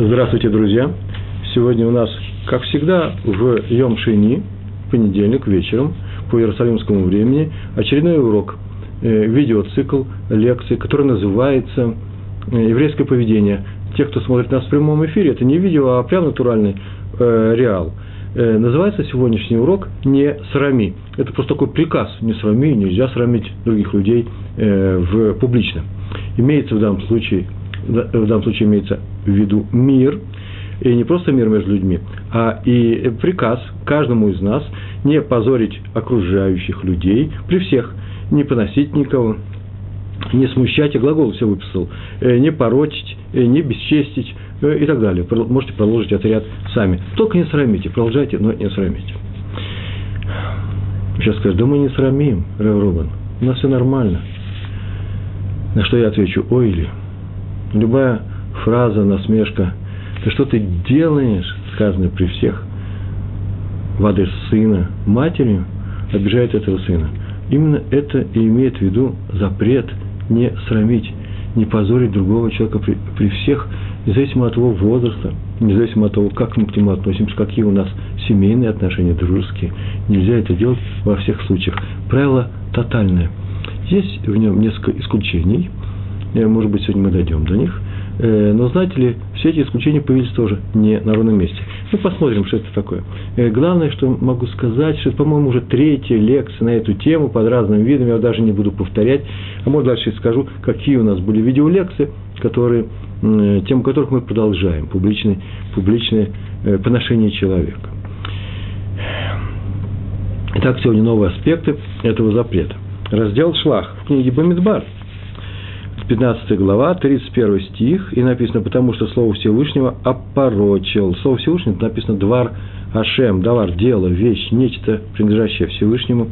Здравствуйте, друзья! Сегодня у нас, как всегда, в Йом Шини, понедельник вечером, по Иерусалимскому времени, очередной урок, э, видеоцикл лекций, который называется э, «Еврейское поведение». Те, кто смотрит нас в прямом эфире, это не видео, а прям натуральный э, реал. Э, называется сегодняшний урок «Не срами». Это просто такой приказ «Не срами», нельзя срамить других людей э, в, публично. Имеется в данном случае в данном случае имеется в виду мир, и не просто мир между людьми, а и приказ каждому из нас не позорить окружающих людей при всех, не поносить никого, не смущать, я глагол все выписал, э, не порочить, э, не бесчестить э, и так далее. Можете продолжить этот ряд сами. Только не срамите, продолжайте, но не срамите. Сейчас скажут, да мы не срамим, Рэв Рубан, у нас все нормально. На что я отвечу, ой ли, любая фраза, насмешка, ты что ты делаешь, сказано при всех, в адрес сына, матери, обижает этого сына. Именно это и имеет в виду запрет не срамить, не позорить другого человека при, при всех, независимо от его возраста, независимо от того, как мы к нему относимся, какие у нас семейные отношения, дружеские. Нельзя это делать во всех случаях. Правило тотальное. Есть в нем несколько исключений – Э, может быть, сегодня мы дойдем до них. Э, но знаете ли, все эти исключения появились тоже не на ровном месте. Ну, посмотрим, что это такое. Э, главное, что могу сказать, что это, по-моему, уже третья лекция на эту тему под разным видом, я даже не буду повторять, а может дальше скажу, какие у нас были видеолекции, которые, тему которых мы продолжаем, публичное, публичное поношение человека. Итак, сегодня новые аспекты этого запрета. Раздел Шлах в книге Бамидбар – 15 глава, 31 стих, и написано, потому что Слово Всевышнего опорочил. Слово Всевышнего написано «двар Ашем», «давар», «дело», «вещь», нечто, принадлежащее Всевышнему,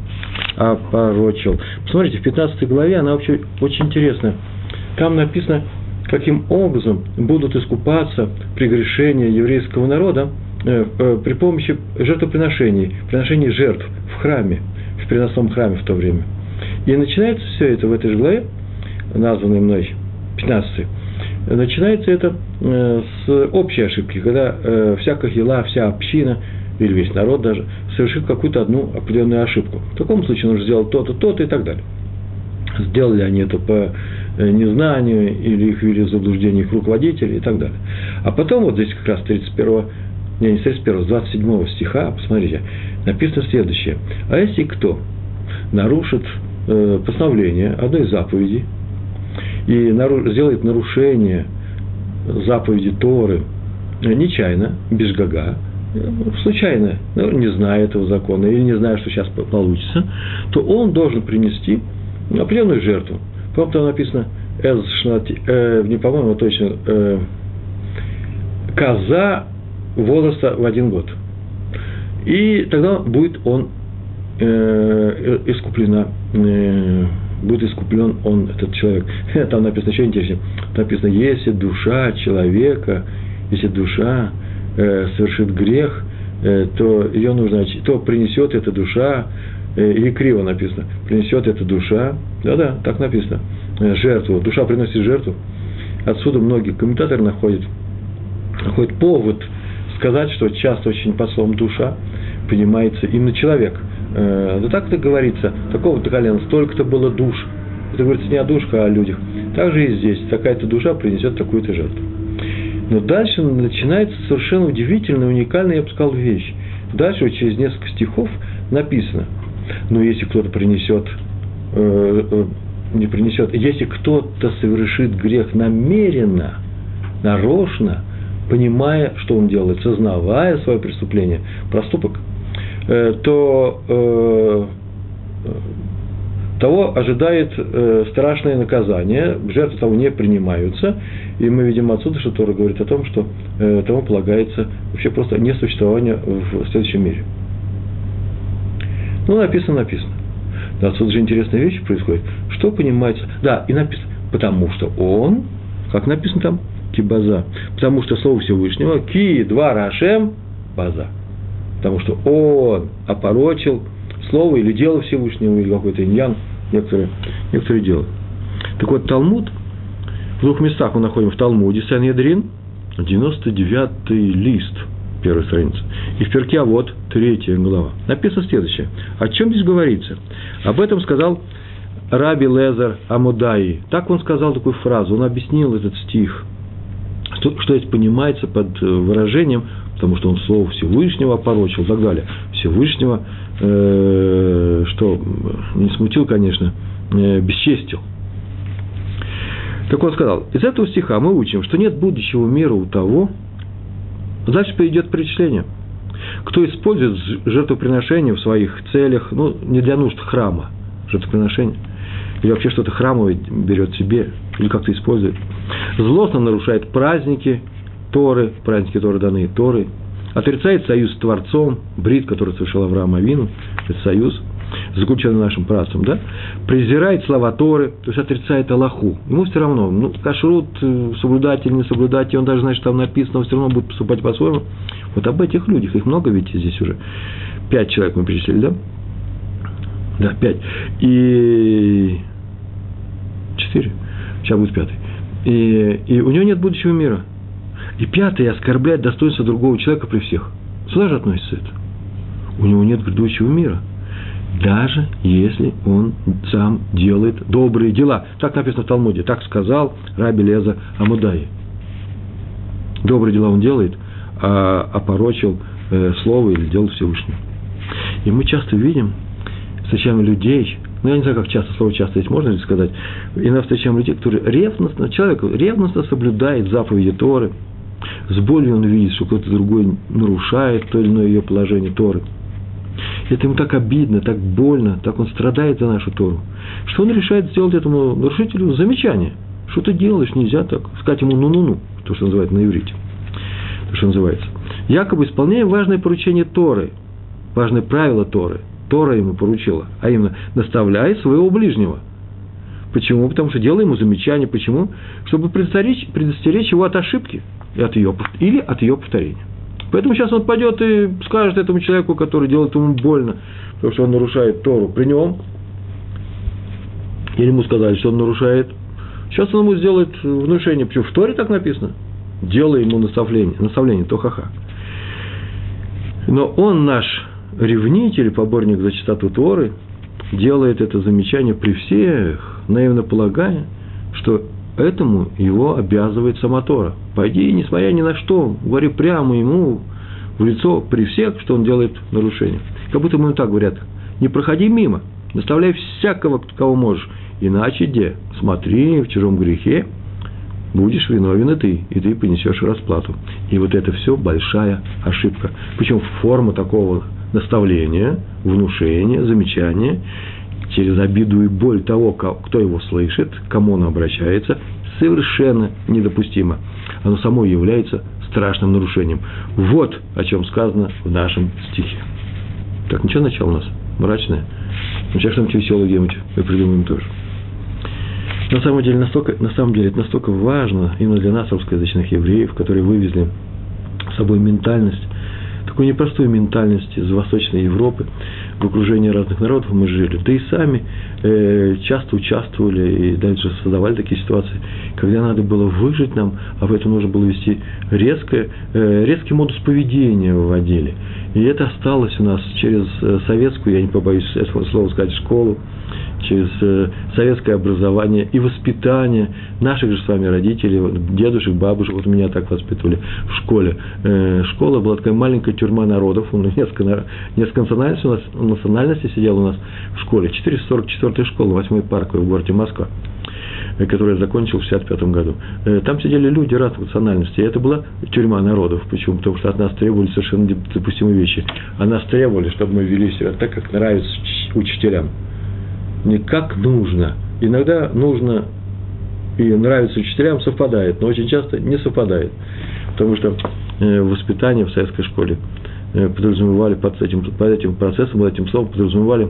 опорочил. Посмотрите, в 15 главе она вообще очень интересная. Там написано, каким образом будут искупаться прегрешения еврейского народа э, э, при помощи жертвоприношений, приношений жертв в храме, в переносном храме в то время. И начинается все это в этой же главе названный мной, 15 начинается это э, с общей ошибки, когда э, вся кахила, вся община, или весь народ даже, совершит какую-то одну определенную ошибку. В таком случае нужно сделать то-то, то-то и так далее. Сделали они это по э, незнанию, или их ввели в заблуждение их руководители и так далее. А потом, вот здесь как раз 31 не, не 31, с 27 стиха, посмотрите, написано следующее. А если кто нарушит постановление одной из заповедей, и сделает нарушение заповеди Торы нечаянно, без гага, случайно, ну, не зная этого закона или не зная, что сейчас получится, то он должен принести определенную жертву. По-моему, там написано, э, не по-моему, точно, э, коза возраста в один год. И тогда будет он э, искуплена э, будет искуплен он, этот человек. Там написано еще интереснее. Там написано, если душа человека, если душа э, совершит грех, э, то ее нужно, то принесет эта душа, э, или криво написано, принесет эта душа, да-да, так написано, э, жертву, душа приносит жертву. Отсюда многие комментаторы находят, находят повод сказать, что часто очень под словом душа понимается именно человек – э, да так это говорится, такого-то колена, столько-то было душ. Это говорится не о душах, а о людях. Также и здесь, такая-то душа принесет такую-то жертву. Но дальше начинается совершенно удивительная, уникальная, я бы сказал, вещь. Дальше, вот через несколько стихов написано, но если кто-то принесет, э, э, не принесет, если кто-то совершит грех намеренно, нарочно, понимая, что он делает, сознавая свое преступление, проступок – то э, того ожидает э, страшное наказание, жертвы того не принимаются, и мы видим отсюда, что Тора говорит о том, что тому полагается вообще просто несуществование в следующем мире. Ну, написано, написано. Да, отсюда же интересная вещь происходит. Что понимается? Да, и написано, потому что он, как написано там, кибаза, потому что Слово Всевышнего, ки, два, рашем, база потому что он опорочил слово или дело Всевышнего, или какой-то иньян, некоторые, некоторые делают. Так вот, Талмуд, в двух местах мы находим в Талмуде, Сан-Ядрин, 99 лист первой страницы. И в перке, а вот третья глава. Написано следующее. О чем здесь говорится? Об этом сказал Раби Лезер Амудаи. Так он сказал такую фразу, он объяснил этот стих. Что, что здесь понимается под выражением, потому что он слово Всевышнего опорочил и так далее. Всевышнего, э, что не смутил, конечно, э, бесчестил. Так он сказал, из этого стиха мы учим, что нет будущего мира у того, дальше придет перечисление, кто использует жертвоприношение в своих целях, ну, не для нужд храма, жертвоприношение, или вообще что-то храмовое берет себе, или как-то использует. Злостно нарушает праздники Торы, праздники Торы даны Торы, отрицает союз с Творцом, брит, который совершил Авраам Авину, это союз, заключенный нашим працем, да, презирает слова Торы, то есть отрицает Аллаху. Ему все равно, ну, кашрут, э, или не соблюдать, и он даже знает, что там написано, он все равно будет поступать по-своему. Вот об этих людях, их много ведь здесь уже. Пять человек мы перечислили, да? Да, пять. И четыре. Сейчас будет пятый. И, и у него нет будущего мира. И пятый оскорбляет достоинство другого человека при всех. Сюда же относится это. У него нет грядущего мира. Даже если он сам делает добрые дела. Так написано в Талмуде. Так сказал Раби Леза Амудай. Добрые дела он делает, а опорочил э, слово или дело Всевышнего. И мы часто видим, встречаем людей, ну, я не знаю, как часто, слово часто здесь можно ли сказать, иногда встречаем людей, которые ревностно, человек ревностно соблюдает заповеди Торы, с болью он видит, что кто-то другой нарушает то или иное ее положение Торы. Это ему так обидно, так больно, так он страдает за нашу Тору, что он решает сделать этому нарушителю замечание. Что ты делаешь, нельзя так. Сказать ему ну-ну-ну, то, что называют на иврите. То, что называется. Якобы исполняя важное поручение Торы, важное правило Торы. Тора ему поручила, а именно наставляй своего ближнего. Почему? Потому что делай ему замечание. Почему? Чтобы предостеречь, предостеречь его от ошибки от ее, или от ее повторения. Поэтому сейчас он пойдет и скажет этому человеку, который делает ему больно, потому что он нарушает Тору при нем, или ему сказали, что он нарушает. Сейчас он ему сделает внушение. Почему? В Торе так написано. Делай ему наставление, наставление, то ха-ха. Но он наш ревнитель, поборник за чистоту Торы, делает это замечание при всех, наивно полагая, что этому его обязывает сама Тора. Пойди, несмотря ни на что, говори прямо ему в лицо при всех, что он делает нарушение. Как будто ему так говорят, не проходи мимо, наставляй всякого, кого можешь, иначе где? Смотри, в чужом грехе будешь виновен и ты, и ты понесешь расплату. И вот это все большая ошибка. Причем форма такого наставления, внушения, замечания через обиду и боль того, кто его слышит, кому он обращается, совершенно недопустимо. Оно само является страшным нарушением. Вот о чем сказано в нашем стихе. Так, ничего начало у нас? Мрачное? Ну, сейчас что-нибудь веселое где-нибудь мы придумаем тоже. На самом деле, настолько, на самом деле, это настолько важно именно для нас, русскоязычных евреев, которые вывезли с собой ментальность, такую непростую ментальность из Восточной Европы, в окружении разных народов мы жили, да и сами часто участвовали и даже создавали такие ситуации, когда надо было выжить нам, а в этом нужно было вести резкое, э, резкий модус поведения вводили. И это осталось у нас через э, советскую, я не побоюсь этого слова сказать, школу, через э, советское образование и воспитание наших же с вами родителей, дедушек, бабушек, вот меня так воспитывали в школе. Э, школа была такая маленькая тюрьма народов, несколько, несколько национальностей, у нас, национальностей сидел у нас в школе, 444 школа, 8 парковой в городе Москва э, которую я закончил в 1965 году. Там сидели люди разных национальностей. И это была тюрьма народов. Почему? Потому что от нас требовали совершенно недопустимые вещи. От нас требовали, чтобы мы вели себя так, как нравится учителям не как нужно. Иногда нужно и нравится учителям, совпадает, но очень часто не совпадает. Потому что э, воспитание в советской школе э, подразумевали под этим, под этим процессом, под этим словом подразумевали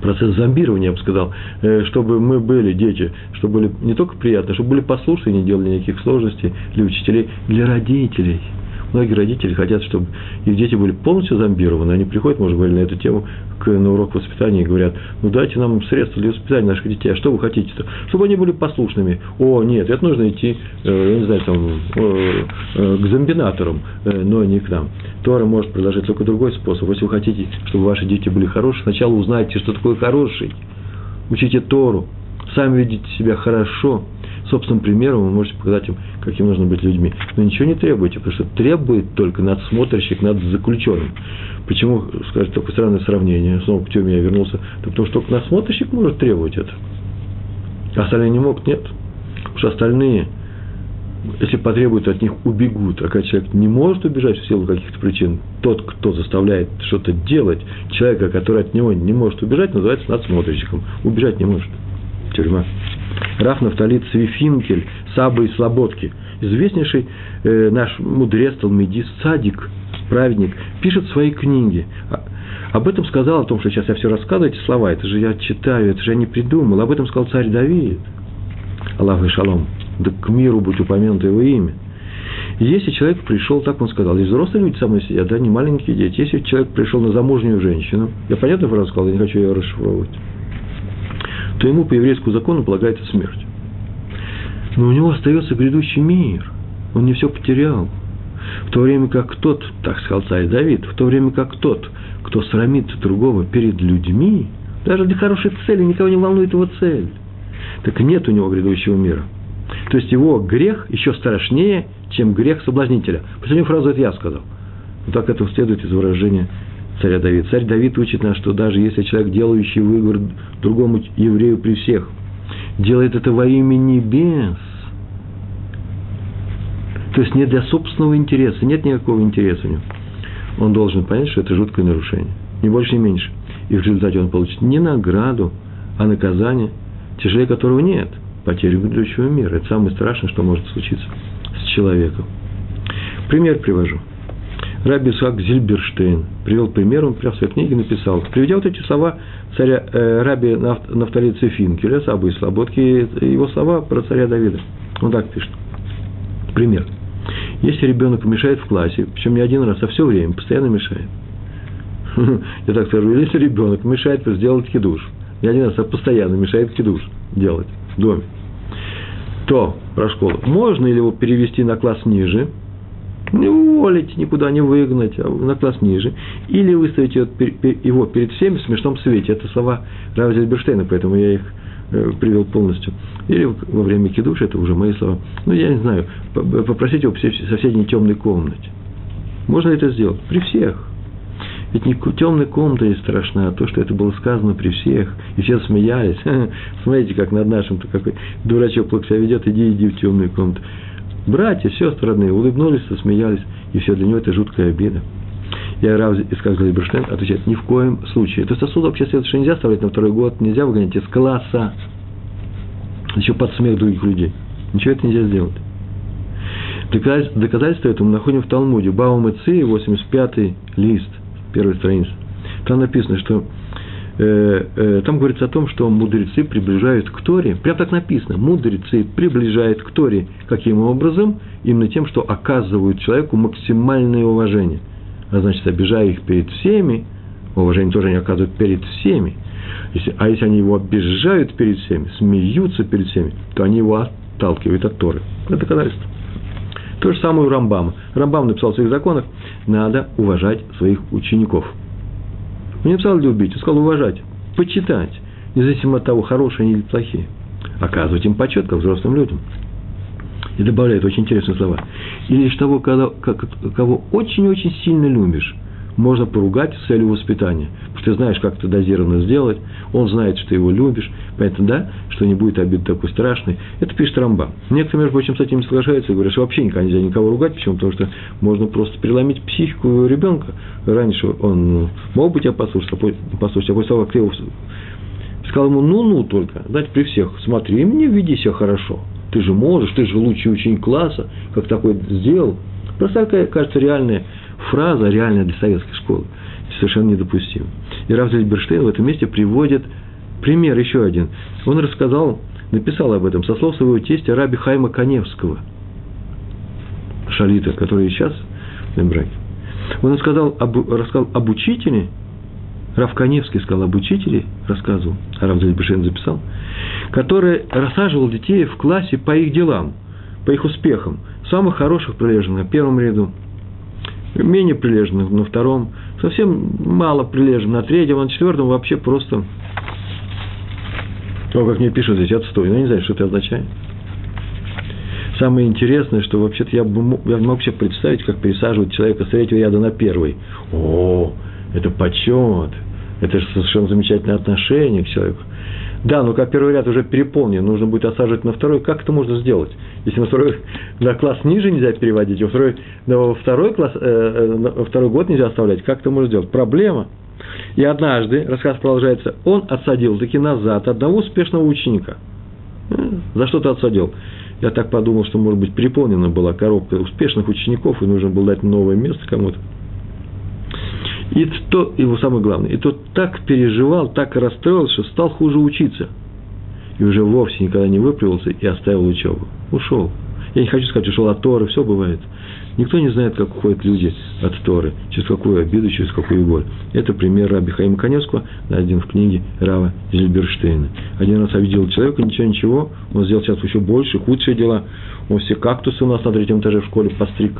процесс зомбирования, я бы сказал, э, чтобы мы были дети, чтобы были не только приятно, чтобы были послушны, не делали никаких сложностей для учителей, для родителей. Многие родители хотят, чтобы их дети были полностью зомбированы. Они приходят, может, говорили на эту тему к, на урок воспитания и говорят, ну дайте нам средства для воспитания наших детей. А что вы хотите-то? Чтобы они были послушными. О, нет, это нужно идти, э, я не знаю, там, э, э, к зомбинаторам, э, но не к нам. Тора может предложить только другой способ. Если вы хотите, чтобы ваши дети были хорошие, сначала узнайте, что такое хороший. Учите Тору. Сами видите себя хорошо – собственным примером вы можете показать им, каким нужно быть людьми. Но ничего не требуйте, потому что требует только надсмотрщик над заключенным. Почему, скажете, такое странное сравнение, снова к тюрьме я вернулся, да потому что только надсмотрщик может требовать это. А остальные не могут, нет. Потому что остальные, если потребуют от них, убегут. А когда человек не может убежать в силу каких-то причин, тот, кто заставляет что-то делать, человека, который от него не может убежать, называется надсмотрщиком. Убежать не может. Тюрьма. Раф Нафтали Цвифинкель, Саба и Слободки, известнейший э, наш мудрец, талмедист, садик, праведник, пишет свои книги. А, об этом сказал, о том, что сейчас я все рассказываю, эти слова, это же я читаю, это же я не придумал. Об этом сказал царь Давид. Аллах и шалом. Да к миру будь упомянуто его имя. Если человек пришел, так он сказал, и взрослые люди со мной сидят, да, не маленькие дети. Если человек пришел на замужнюю женщину, я понятно фразу сказал, я не хочу ее расшифровывать то ему по еврейскому закону полагается смерть. Но у него остается грядущий мир. Он не все потерял. В то время как тот, так сказал царь Давид, в то время как тот, кто срамит другого перед людьми, даже для хорошей цели, никого не волнует его цель, так нет у него грядущего мира. То есть его грех еще страшнее, чем грех соблазнителя. Последнюю фразу это я сказал. Вот так это следует из выражения царя Давид. Царь Давид учит нас, что даже если человек, делающий выговор другому еврею при всех, делает это во имя небес, то есть не для собственного интереса, нет никакого интереса у него, он должен понять, что это жуткое нарушение. Ни больше, ни меньше. И в результате он получит не награду, а наказание, тяжелее которого нет. Потерю грядущего мира. Это самое страшное, что может случиться с человеком. Пример привожу – Раби Исаак Зильберштейн привел пример, он прямо в своей книге написал. Приведя вот эти слова царя э, Раби Нафтали Цефинкеля, Сабы и Слободки, его слова про царя Давида. Он так пишет. Пример. Если ребенок мешает в классе, причем не один раз, а все время, постоянно мешает. Я так скажу, если ребенок мешает сделать кидуш, не один раз, а постоянно мешает кидуш делать в доме, то про школу. Можно ли его перевести на класс ниже – не уволить, никуда не выгнать, а на класс ниже. Или выставить его перед всеми в смешном свете. Это слова Рава Зельберштейна, поэтому я их э, привел полностью. Или во время кидуша, это уже мои слова. Ну, я не знаю, попросить его в соседней темной комнате. Можно это сделать? При всех. Ведь не темная комната есть страшна, а то, что это было сказано при всех, и все смеялись. Смотрите, как над нашим-то какой дурачок плохо себя ведет, иди, иди в темную комнату. Братья, сестры родные улыбнулись, засмеялись, и все для него это жуткая обида. Я Рав Искак Зайберштейн отвечает, ни в коем случае. Это сосуд вообще следует, нельзя оставлять на второй год, нельзя выгонять из класса, еще под смех других людей. Ничего это нельзя сделать. Доказательство этому находим в Талмуде. Баум и Ци, 85-й лист, первой страницы. Там написано, что там говорится о том, что мудрецы приближают к Торе, прям так написано, мудрецы приближают к Торе, каким образом? Именно тем, что оказывают человеку максимальное уважение. А значит, обижая их перед всеми, уважение тоже они оказывают перед всеми, если, а если они его обижают перед всеми, смеются перед всеми, то они его отталкивают от Торы. Это доказательство. То же самое у Рамбама. Рамбам написал в своих законах, надо уважать своих учеников – он не написал любить, он сказал уважать, почитать, независимо от того, хорошие они или плохие. Оказывать им почет, как взрослым людям. И добавляет очень интересные слова. И лишь того, кого очень-очень сильно любишь, можно поругать с целью воспитания. Потому что ты знаешь, как это дозированно сделать, он знает, что ты его любишь, поэтому, да, что не будет обид такой страшной. Это пишет Рамба. Некоторые, между прочим, с этим не соглашаются и говорят, что вообще никогда нельзя никого ругать. Почему? Потому что можно просто переломить психику ребенка. Раньше он ну, мог бы тебя послушать, а послушать, а после того, как ты его сказал ему, ну-ну только, дать при всех, смотри, мне веди себя хорошо. Ты же можешь, ты же лучший ученик класса, как такой сделал. Просто такая, кажется, реальная фраза, реальная для советской школы, совершенно недопустима. И Равзель Берштейн в этом месте приводит пример еще один. Он рассказал, написал об этом со слов своего тестя Раби Хайма Каневского, шалита, который сейчас браке. Он рассказал об, рассказал об учителе, Рав Каневский сказал об учителе, рассказывал, а Рав Зальбешен записал, который рассаживал детей в классе по их делам, по их успехам. Самых хороших прилежных на первом ряду, менее прилежных на втором, совсем мало прилежных на третьем, на четвертом вообще просто... О, как мне пишут здесь, отстой. Ну, я не знаю, что это означает. Самое интересное, что вообще-то я, бы, я мог себе представить, как пересаживать человека с третьего ряда на первый. О, это почет, это же совершенно замечательное отношение к человеку. Да, но как первый ряд уже переполнен, нужно будет осаживать на второй, как это можно сделать? Если на второй на класс ниже нельзя переводить, а второй, на второй, класс, э, э на второй год нельзя оставлять, как это можно сделать? Проблема. И однажды, рассказ продолжается, он отсадил таки назад одного успешного ученика. Э, за что ты отсадил? Я так подумал, что, может быть, переполнена была коробка успешных учеников, и нужно было дать новое место кому-то. И то, его самое главное, и тот так переживал, так расстроился, что стал хуже учиться. И уже вовсе никогда не выправился и оставил учебу. Ушел. Я не хочу сказать, ушел от Торы, все бывает. Никто не знает, как уходят люди от Торы, через какую обиду, через какую боль. Это пример Раби Хаима Коневского, один в книге Рава Зильберштейна. Один раз обидел человека, ничего-ничего, он сделал сейчас еще больше, худшие дела. Он все кактусы у нас на третьем этаже в школе постриг,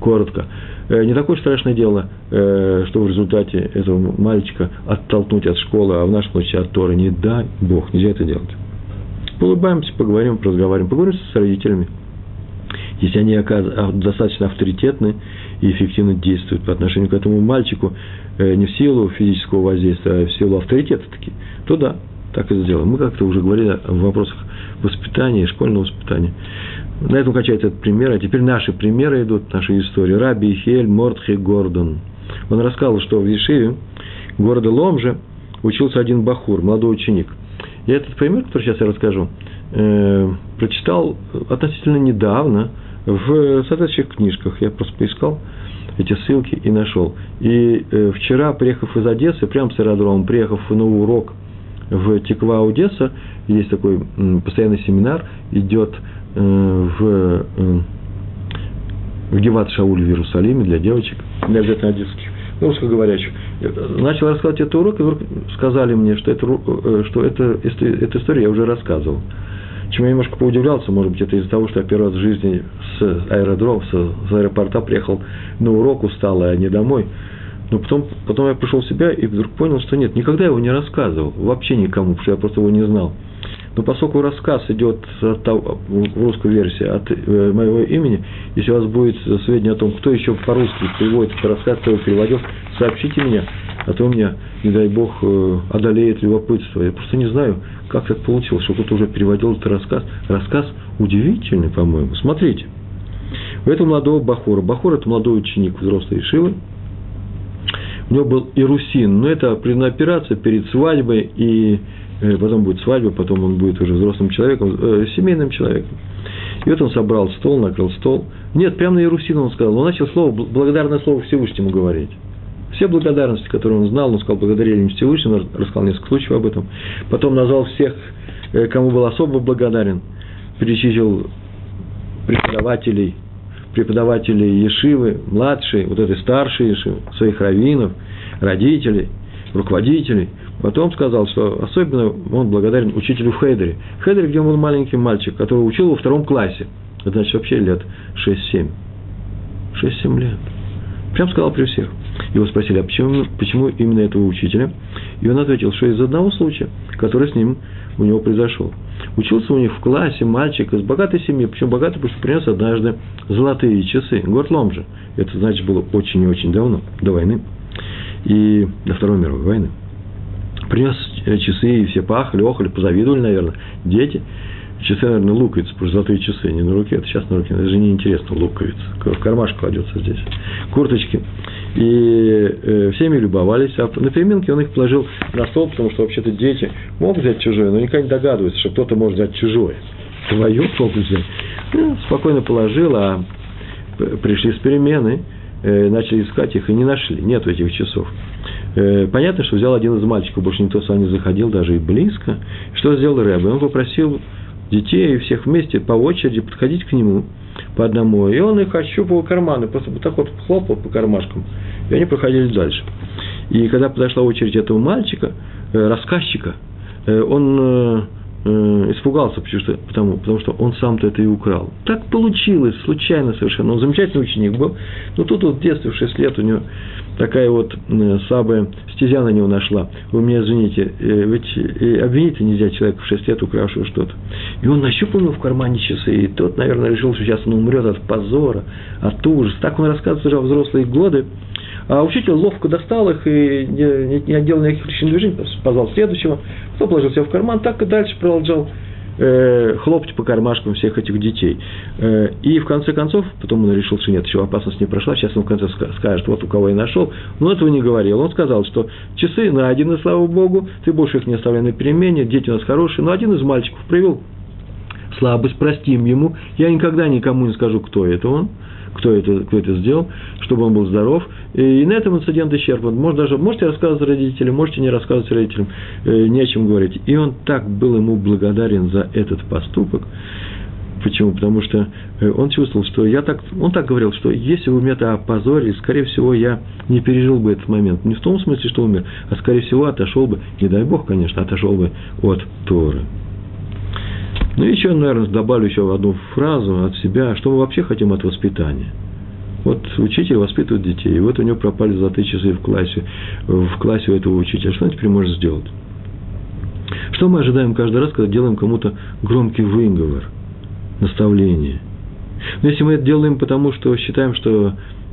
коротко. Э, не такое страшное дело, э, что в результате этого мальчика оттолкнуть от школы, а в нашем случае от Торы. Не дай Бог, нельзя это делать. Улыбаемся, поговорим, разговариваем, поговорим с родителями. Если они а, достаточно авторитетны и эффективно действуют по отношению к этому мальчику, э, не в силу физического воздействия, а в силу авторитета таки, то да, так и сделаем. Мы как-то уже говорили в вопросах воспитания, школьного воспитания. На этом кончается этот пример, а теперь наши примеры идут, наши истории. Раби Хель Мортхи Гордон. Он рассказывал, что в Ешиве, города Ломже, учился один бахур, молодой ученик. Я этот пример, который сейчас я расскажу, э, прочитал относительно недавно в соответствующих книжках. Я просто поискал эти ссылки и нашел. И э, вчера, приехав из Одессы, прямо с аэродрома, приехав на урок в Теква, Одесса, есть такой постоянный семинар, идет в, э, в Геват Шауль в Иерусалиме для девочек, для обязательно одесских, ну, русскоговорящих. Начал рассказывать этот урок, и вдруг сказали мне, что, это, э, что это, эту историю я уже рассказывал. Чем я немножко поудивлялся, может быть, это из-за того, что я первый раз в жизни с аэродрома, с, с аэропорта приехал на урок усталый, а не домой. Но потом, потом я пришел в себя и вдруг понял, что нет, никогда его не рассказывал, вообще никому, потому что я просто его не знал. Но поскольку рассказ идет в русской версии от э, моего имени, если у вас будет сведения о том, кто еще по-русски переводит этот рассказ, кто его переводил, сообщите мне, а то у меня, не дай бог, э, одолеет любопытство. Я просто не знаю, как так получилось, что кто-то уже переводил этот рассказ. Рассказ удивительный, по-моему. Смотрите. У этого молодого Бахура. Бахур – это молодой ученик взрослой Ишивы. У него был ирусин, но это операция перед свадьбой, и потом будет свадьба, потом он будет уже взрослым человеком, э, семейным человеком. И вот он собрал стол, накрыл стол. Нет, прямо на Иерусину он сказал. Он начал слово, благодарное слово Всевышнему говорить. Все благодарности, которые он знал, он сказал, благодарили Всевышнему, рассказал несколько случаев об этом. Потом назвал всех, э, кому был особо благодарен, перечислил преподавателей, преподавателей Ешивы, младшие, вот этой старшей Ешивы, своих раввинов, родителей, руководителей. Потом сказал, что особенно он благодарен учителю в Хейдере. Хейдере, где он был маленький мальчик, который учил во втором классе. Это значит вообще лет 6-7. 6-7 лет. Прям сказал при всех. Его спросили, а почему, почему именно этого учителя? И он ответил, что из одного случая, который с ним у него произошел. Учился у них в классе мальчик из богатой семьи, причем богатый, потому что принес однажды золотые часы, город Ломжа. Это, значит, было очень и очень давно, до войны, и до Второй мировой войны принес часы, и все пахли, охали, позавидовали, наверное, дети. Часы, наверное, луковицы, потому золотые часы, не на руке, это сейчас на руке, это же неинтересно, луковица, в кармашек кладется здесь. Курточки. И э, всеми любовались, а на переменке он их положил на стол, потому что вообще-то дети могут взять чужое, но никогда не догадываются, что кто-то может взять чужое. Твое могут взять. Ну, спокойно положил, а пришли с перемены, начали искать их и не нашли, нет этих часов. Э, понятно, что взял один из мальчиков, больше никто с вами не заходил, даже и близко. Что сделал Рэбе? Он попросил детей всех вместе по очереди подходить к нему по одному, и он их ощупывал карманы, просто вот так вот хлопал по кармашкам, и они проходили дальше. И когда подошла очередь этого мальчика, э, рассказчика, э, он э, э, испугался, потому что, потому, потому что он сам-то это и украл. Так получилось, случайно совершенно. Он замечательный ученик был, но тут вот в детстве, в 6 лет, у него такая вот э, слабая стезя на него нашла. Вы меня извините, э, ведь э, обвинить нельзя человека в 6 лет, укравшего что-то. И он нащупал ему в кармане часы, и тот, наверное, решил, что сейчас он умрет от позора, от ужаса. Так он рассказывает уже взрослые годы, а учитель ловко достал их и не, не отделал никаких лишних движений, позвал следующего, кто положил себя в карман, так и дальше продолжал э, хлопать по кармашкам всех этих детей. Э, и в конце концов, потом он решил, что нет, еще опасность не прошла, сейчас он в конце скажет, вот у кого я нашел. Но этого не говорил. Он сказал, что часы найдены, слава Богу, ты больше их не оставляй на перемене, дети у нас хорошие, но один из мальчиков привел слабость, простим ему. Я никогда никому не скажу, кто это он кто это, кто это сделал, чтобы он был здоров. И, на этом инцидент исчерпан. Может, даже, можете рассказывать родителям, можете не рассказывать родителям, э, не о чем говорить. И он так был ему благодарен за этот поступок. Почему? Потому что э, он чувствовал, что я так, он так говорил, что если бы меня это опозорили, скорее всего, я не пережил бы этот момент. Не в том смысле, что умер, а скорее всего отошел бы, не дай Бог, конечно, отошел бы от Торы. Ну и еще, наверное, добавлю еще одну фразу от себя, что мы вообще хотим от воспитания. Вот учитель воспитывает детей, и вот у него пропали золотые часы в классе, в классе у этого учителя. Что он теперь может сделать? Что мы ожидаем каждый раз, когда делаем кому-то громкий выговор, наставление? Но если мы это делаем потому, что считаем, что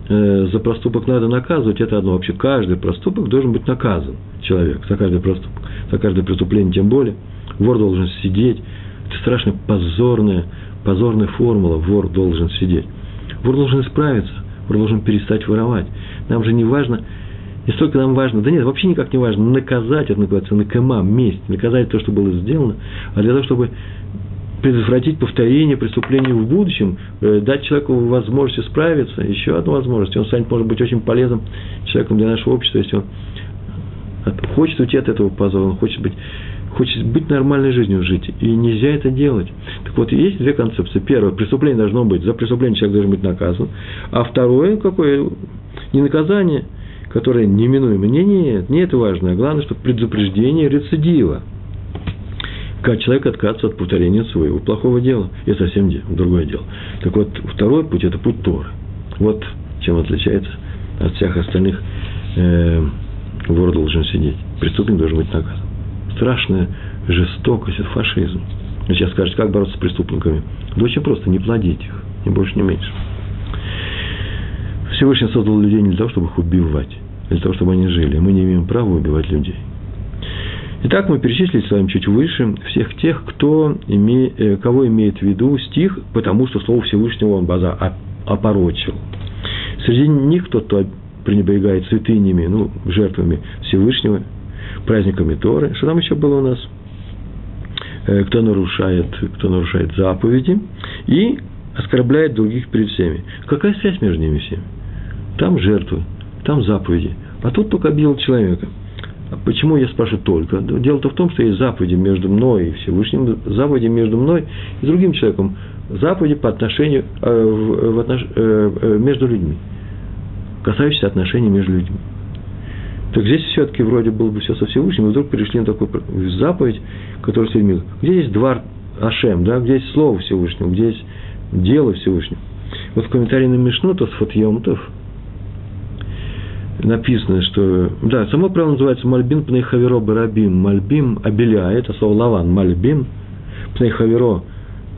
э, за проступок надо наказывать, это одно. Вообще каждый проступок должен быть наказан человек, за каждый проступок, за каждое преступление тем более. Вор должен сидеть, это страшно позорная, позорная формула. Вор должен сидеть. Вор должен исправиться. Вор должен перестать воровать. Нам же не важно, не столько нам важно, да нет, вообще никак не важно, наказать, это называется накама, месть, наказать то, что было сделано, а для того, чтобы предотвратить повторение преступлений в будущем, э, дать человеку возможность исправиться, еще одну возможность, он станет, может быть, очень полезным человеком для нашего общества, если он хочет уйти от этого позора, он хочет быть хочет быть нормальной жизнью жить, и нельзя это делать. Так вот, есть две концепции. Первое, преступление должно быть, за преступление человек должен быть наказан. А второе, какое, не наказание, которое неминуемо. Не, нет, не это важно. А главное, что предупреждение рецидива. Как человек отказывается от повторения своего плохого дела. Это совсем другое дело. Так вот, второй путь – это путь Торы. Вот чем отличается от всех остальных э, вор должен сидеть. Преступник должен быть наказан страшная жестокость, это фашизм. Сейчас скажете, как бороться с преступниками? Да очень просто, не плодить их, ни больше, ни меньше. Всевышний создал людей не для того, чтобы их убивать, а для того, чтобы они жили. Мы не имеем права убивать людей. Итак, мы перечислили с вами чуть выше всех тех, кто име, э, кого имеет в виду стих, потому что Слово Всевышнего он база опорочил. Среди них тот, кто пренебрегает святынями, ну, жертвами Всевышнего, праздниками Торы. Что там еще было у нас? Э, кто нарушает, кто нарушает заповеди и оскорбляет других перед всеми. Какая связь между ними всеми? Там жертвы, там заповеди, а тут только обидел человека. А почему я спрашиваю только? Дело-то в том, что есть заповеди между мной и Всевышним, заповеди между мной и другим человеком, заповеди по отношению э, в, в отнош, э, э между людьми, касающиеся отношений между людьми. Так здесь все-таки вроде было бы все со Всевышним, и вдруг перешли на такую заповедь, которая с людьми. Где есть двор Ашем, да, где есть Слово Всевышнего, где есть дело Всевышнего. Вот в комментарии на Мишну, с Фатьемтов, написано, что, да, само правило называется Мальбин Пнейхаверо Барабим. Мальбим обеля, это слово лаван, Мальбим Пнейхаверо,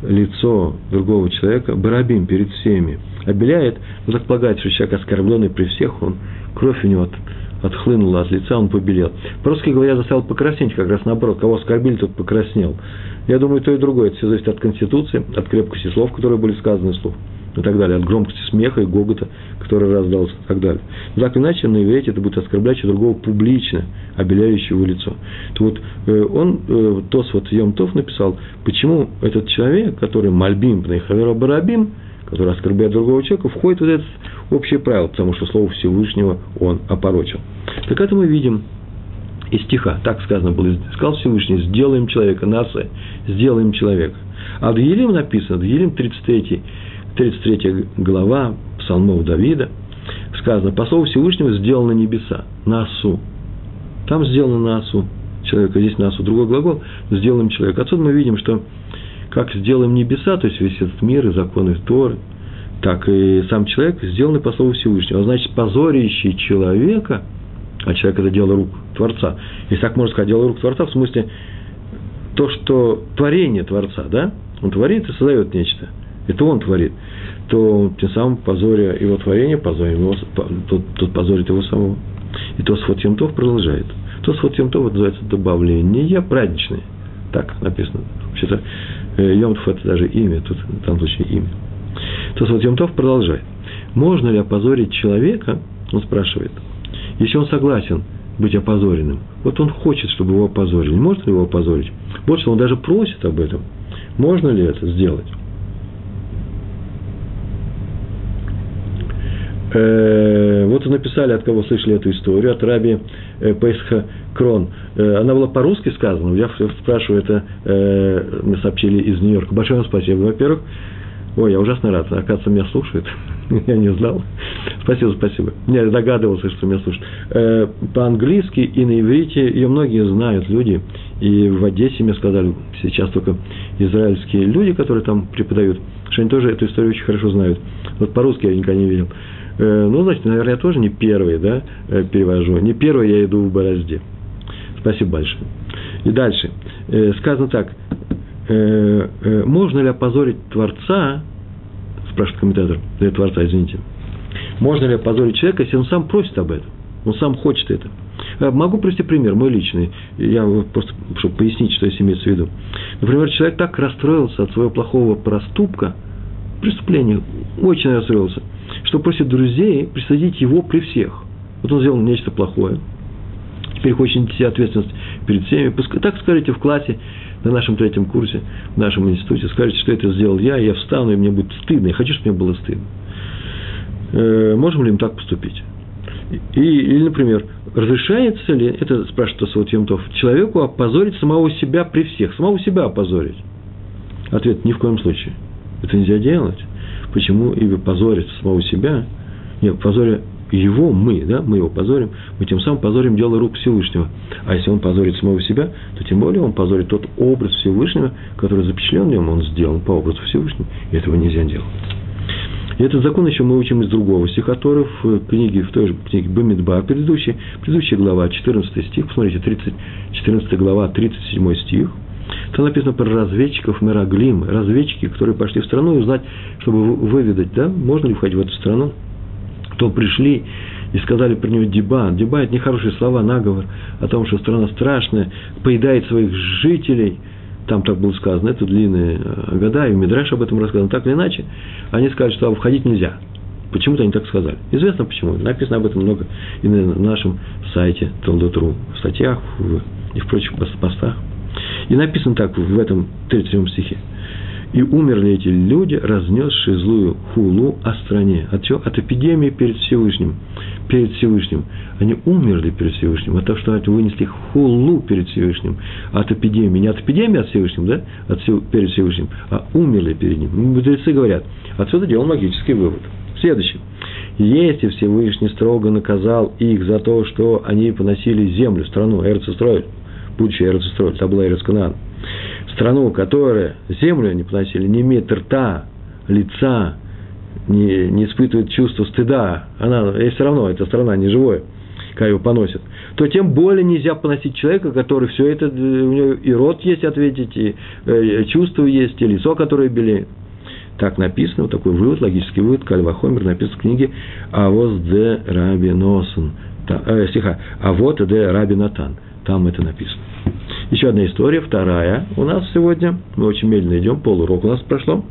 лицо другого человека, Барабим перед всеми. Обеляет, ну так полагается, что человек оскорбленный при всех, он, кровь у него отхлынуло от лица, он побелел. По-русски говоря, заставил покраснеть, как раз наоборот. Кого оскорбили, тот покраснел. Я думаю, то и другое. Это все зависит от конституции, от крепкости слов, которые были сказаны слов и так далее, от громкости смеха и гогота, который раздался и так далее. Но так или иначе, на иврите это будет оскорблять другого публично, обеляющего лицо. То вот э, он, э, Тос вот Йом написал, почему этот человек, который Мальбим, Пнейхавера Барабим, который оскорбляет другого человека, входит в это общее правило, потому что Слово Всевышнего он опорочил. Так это мы видим из стиха. Так сказано было, сказал Всевышний, сделаем человека, нация, сделаем человека. А в Елим написано, в Елим 33, 33 глава псалмов Давида, сказано, по слову Всевышнего сделано небеса, на осу. Там сделано на осу человека, здесь на осу. Другой глагол, сделаем человека. Отсюда мы видим, что как сделаем небеса, то есть весь этот мир и законы Торы, так и сам человек сделаны по слову Всевышнего. Значит, позорящий человека, а человек – это дело рук Творца, если так можно сказать, дело рук Творца, в смысле то, что творение Творца, да, он творит и создает нечто, это он творит, то тем самым позоря его творение, позорим его, тот, тот позорит его самого. И то Тосфот Емтов продолжает. То Тосфот Емтов называется добавление праздничное. Так написано. Вообще-то Емтов – это даже имя, тут в данном случае имя. То Тосфот Емтов продолжает. Можно ли опозорить человека, он спрашивает, если он согласен быть опозоренным, вот он хочет, чтобы его опозорили, может ли его опозорить? Больше он даже просит об этом. Можно ли это сделать? Э, вот написали, от кого слышали эту историю, от раби э, Песха Крон. Э, она была по-русски сказана, я спрашиваю, это мне сообщили из Нью-Йорка. Большое вам спасибо, во-первых. Ой, я ужасно рад, оказывается, меня слушают. я не знал. Спасибо, спасибо. Я догадывался, что меня слушают. По-английски и на иврите ее многие знают люди. И в Одессе мне сказали, сейчас только израильские люди, которые там преподают, что они тоже эту историю очень хорошо знают. Вот по-русски я никогда не видел. Э, ну, значит, наверное, я тоже не первый, да, э, перевожу. Не первый я иду в борозде. Спасибо большое. И дальше. Э, сказано так. Можно ли опозорить Творца, спрашивает комментатор, для Творца, извините, можно ли опозорить человека, если он сам просит об этом, он сам хочет это. Могу привести пример, мой личный, я просто, чтобы пояснить, что здесь имеется в виду. Например, человек так расстроился от своего плохого проступка, преступления, очень расстроился – что просит друзей присадить его при всех. Вот он сделал нечто плохое. Теперь хочет нести ответственность перед всеми. Так скажите в классе, на нашем третьем курсе, в нашем институте, скажите, что это сделал я, я встану, и мне будет стыдно. Я хочу, чтобы мне было стыдно. Э, можем ли им так поступить? И, или, например, разрешается ли, это спрашивает Тосфот Емтов, человеку опозорить самого себя при всех, самого себя опозорить? Ответ – ни в коем случае. Это нельзя делать. Почему ибо позорит самого себя, нет, позоря его мы, да, мы его позорим, мы тем самым позорим дело рук Всевышнего. А если он позорит самого себя, то тем более он позорит тот образ Всевышнего, который запечатлен в нем, он сделан по образу Всевышнего. И этого нельзя делать. И этот закон еще мы учим из другого стихотора в книге, в той же книге Бамидба, предыдущей, предыдущая глава, 14 стих, посмотрите, 30, 14 глава, 37 стих – там написано про разведчиков Мераглим, разведчики, которые пошли в страну и узнать, чтобы выведать, да, можно ли входить в эту страну. То пришли и сказали про нее деба. Деба – это нехорошие слова, наговор о том, что страна страшная, поедает своих жителей. Там так было сказано, это длинные э, года, и Мидраш об этом рассказано. Так или иначе, они сказали, что входить нельзя. Почему-то они так сказали. Известно почему. Написано об этом много и на нашем сайте Толдотру, в статьях и в прочих постах. И написано так в этом 37 стихе. И умерли эти люди, разнесшие злую хулу о стране. От чего? От эпидемии перед Всевышним. Перед Всевышним. Они умерли перед Всевышним. От того, что они вынесли хулу перед Всевышним. От эпидемии. Не от эпидемии от Всевышним, да? От, перед Всевышним. А умерли перед ним. Мудрецы говорят. Отсюда делал магический вывод. Следующий. Если Всевышний строго наказал их за то, что они поносили землю, страну, Эрцестроиль, будущее Эрцестрой, это была Эрцканан, страну, которая землю не поносили, не имеет рта, лица, не, не испытывает чувство стыда, она, ей все равно, эта страна не живое, когда его поносят, то тем более нельзя поносить человека, который все это, у него и рот есть ответить, и э, чувство есть, и лицо, которое белеет. Так написано, вот такой вывод, логический вывод, Кальвахомер написан в книге «Авоз де Раби Носон», э, стиха «Авот де Раби Натан». Там это написано. Еще одна история, вторая у нас сегодня. Мы очень медленно идем, полурок у нас прошло.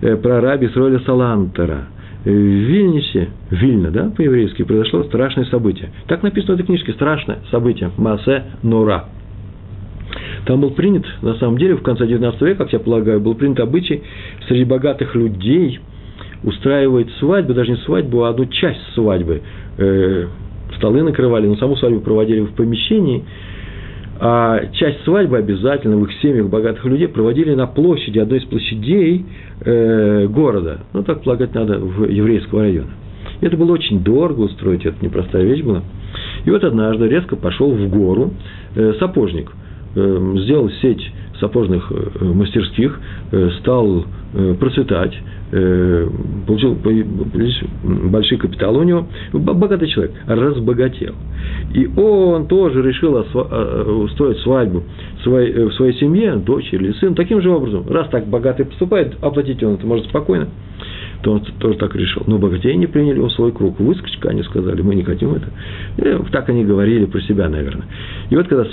Э, про раби Сроля Салантера. В Вильнисе, Вильна, да, по-еврейски, произошло страшное событие. Так написано в этой книжке, страшное событие. Масе Нора. Там был принят, на самом деле, в конце 19 века, как я полагаю, был принят обычай среди богатых людей устраивать свадьбу, даже не свадьбу, а одну часть свадьбы. Э, столы накрывали, но саму свадьбу проводили в помещении – а часть свадьбы обязательно в их семьях богатых людей проводили на площади, одной из площадей, э, города. Ну, так полагать надо, в еврейского района. Это было очень дорого устроить, это непростая вещь была. И вот однажды резко пошел в гору э, сапожник, э, сделал сеть сапожных э, мастерских, э, стал э, процветать, получил большой капитал у него, богатый человек, разбогател. И он тоже решил устроить свадьбу в своей, семье, дочь или сын, таким же образом. Раз так богатый поступает, оплатить он это может спокойно, то он тоже так решил. Но богатеи не приняли в свой круг. Выскочка, они сказали, мы не хотим это. И так они говорили про себя, наверное. И вот когда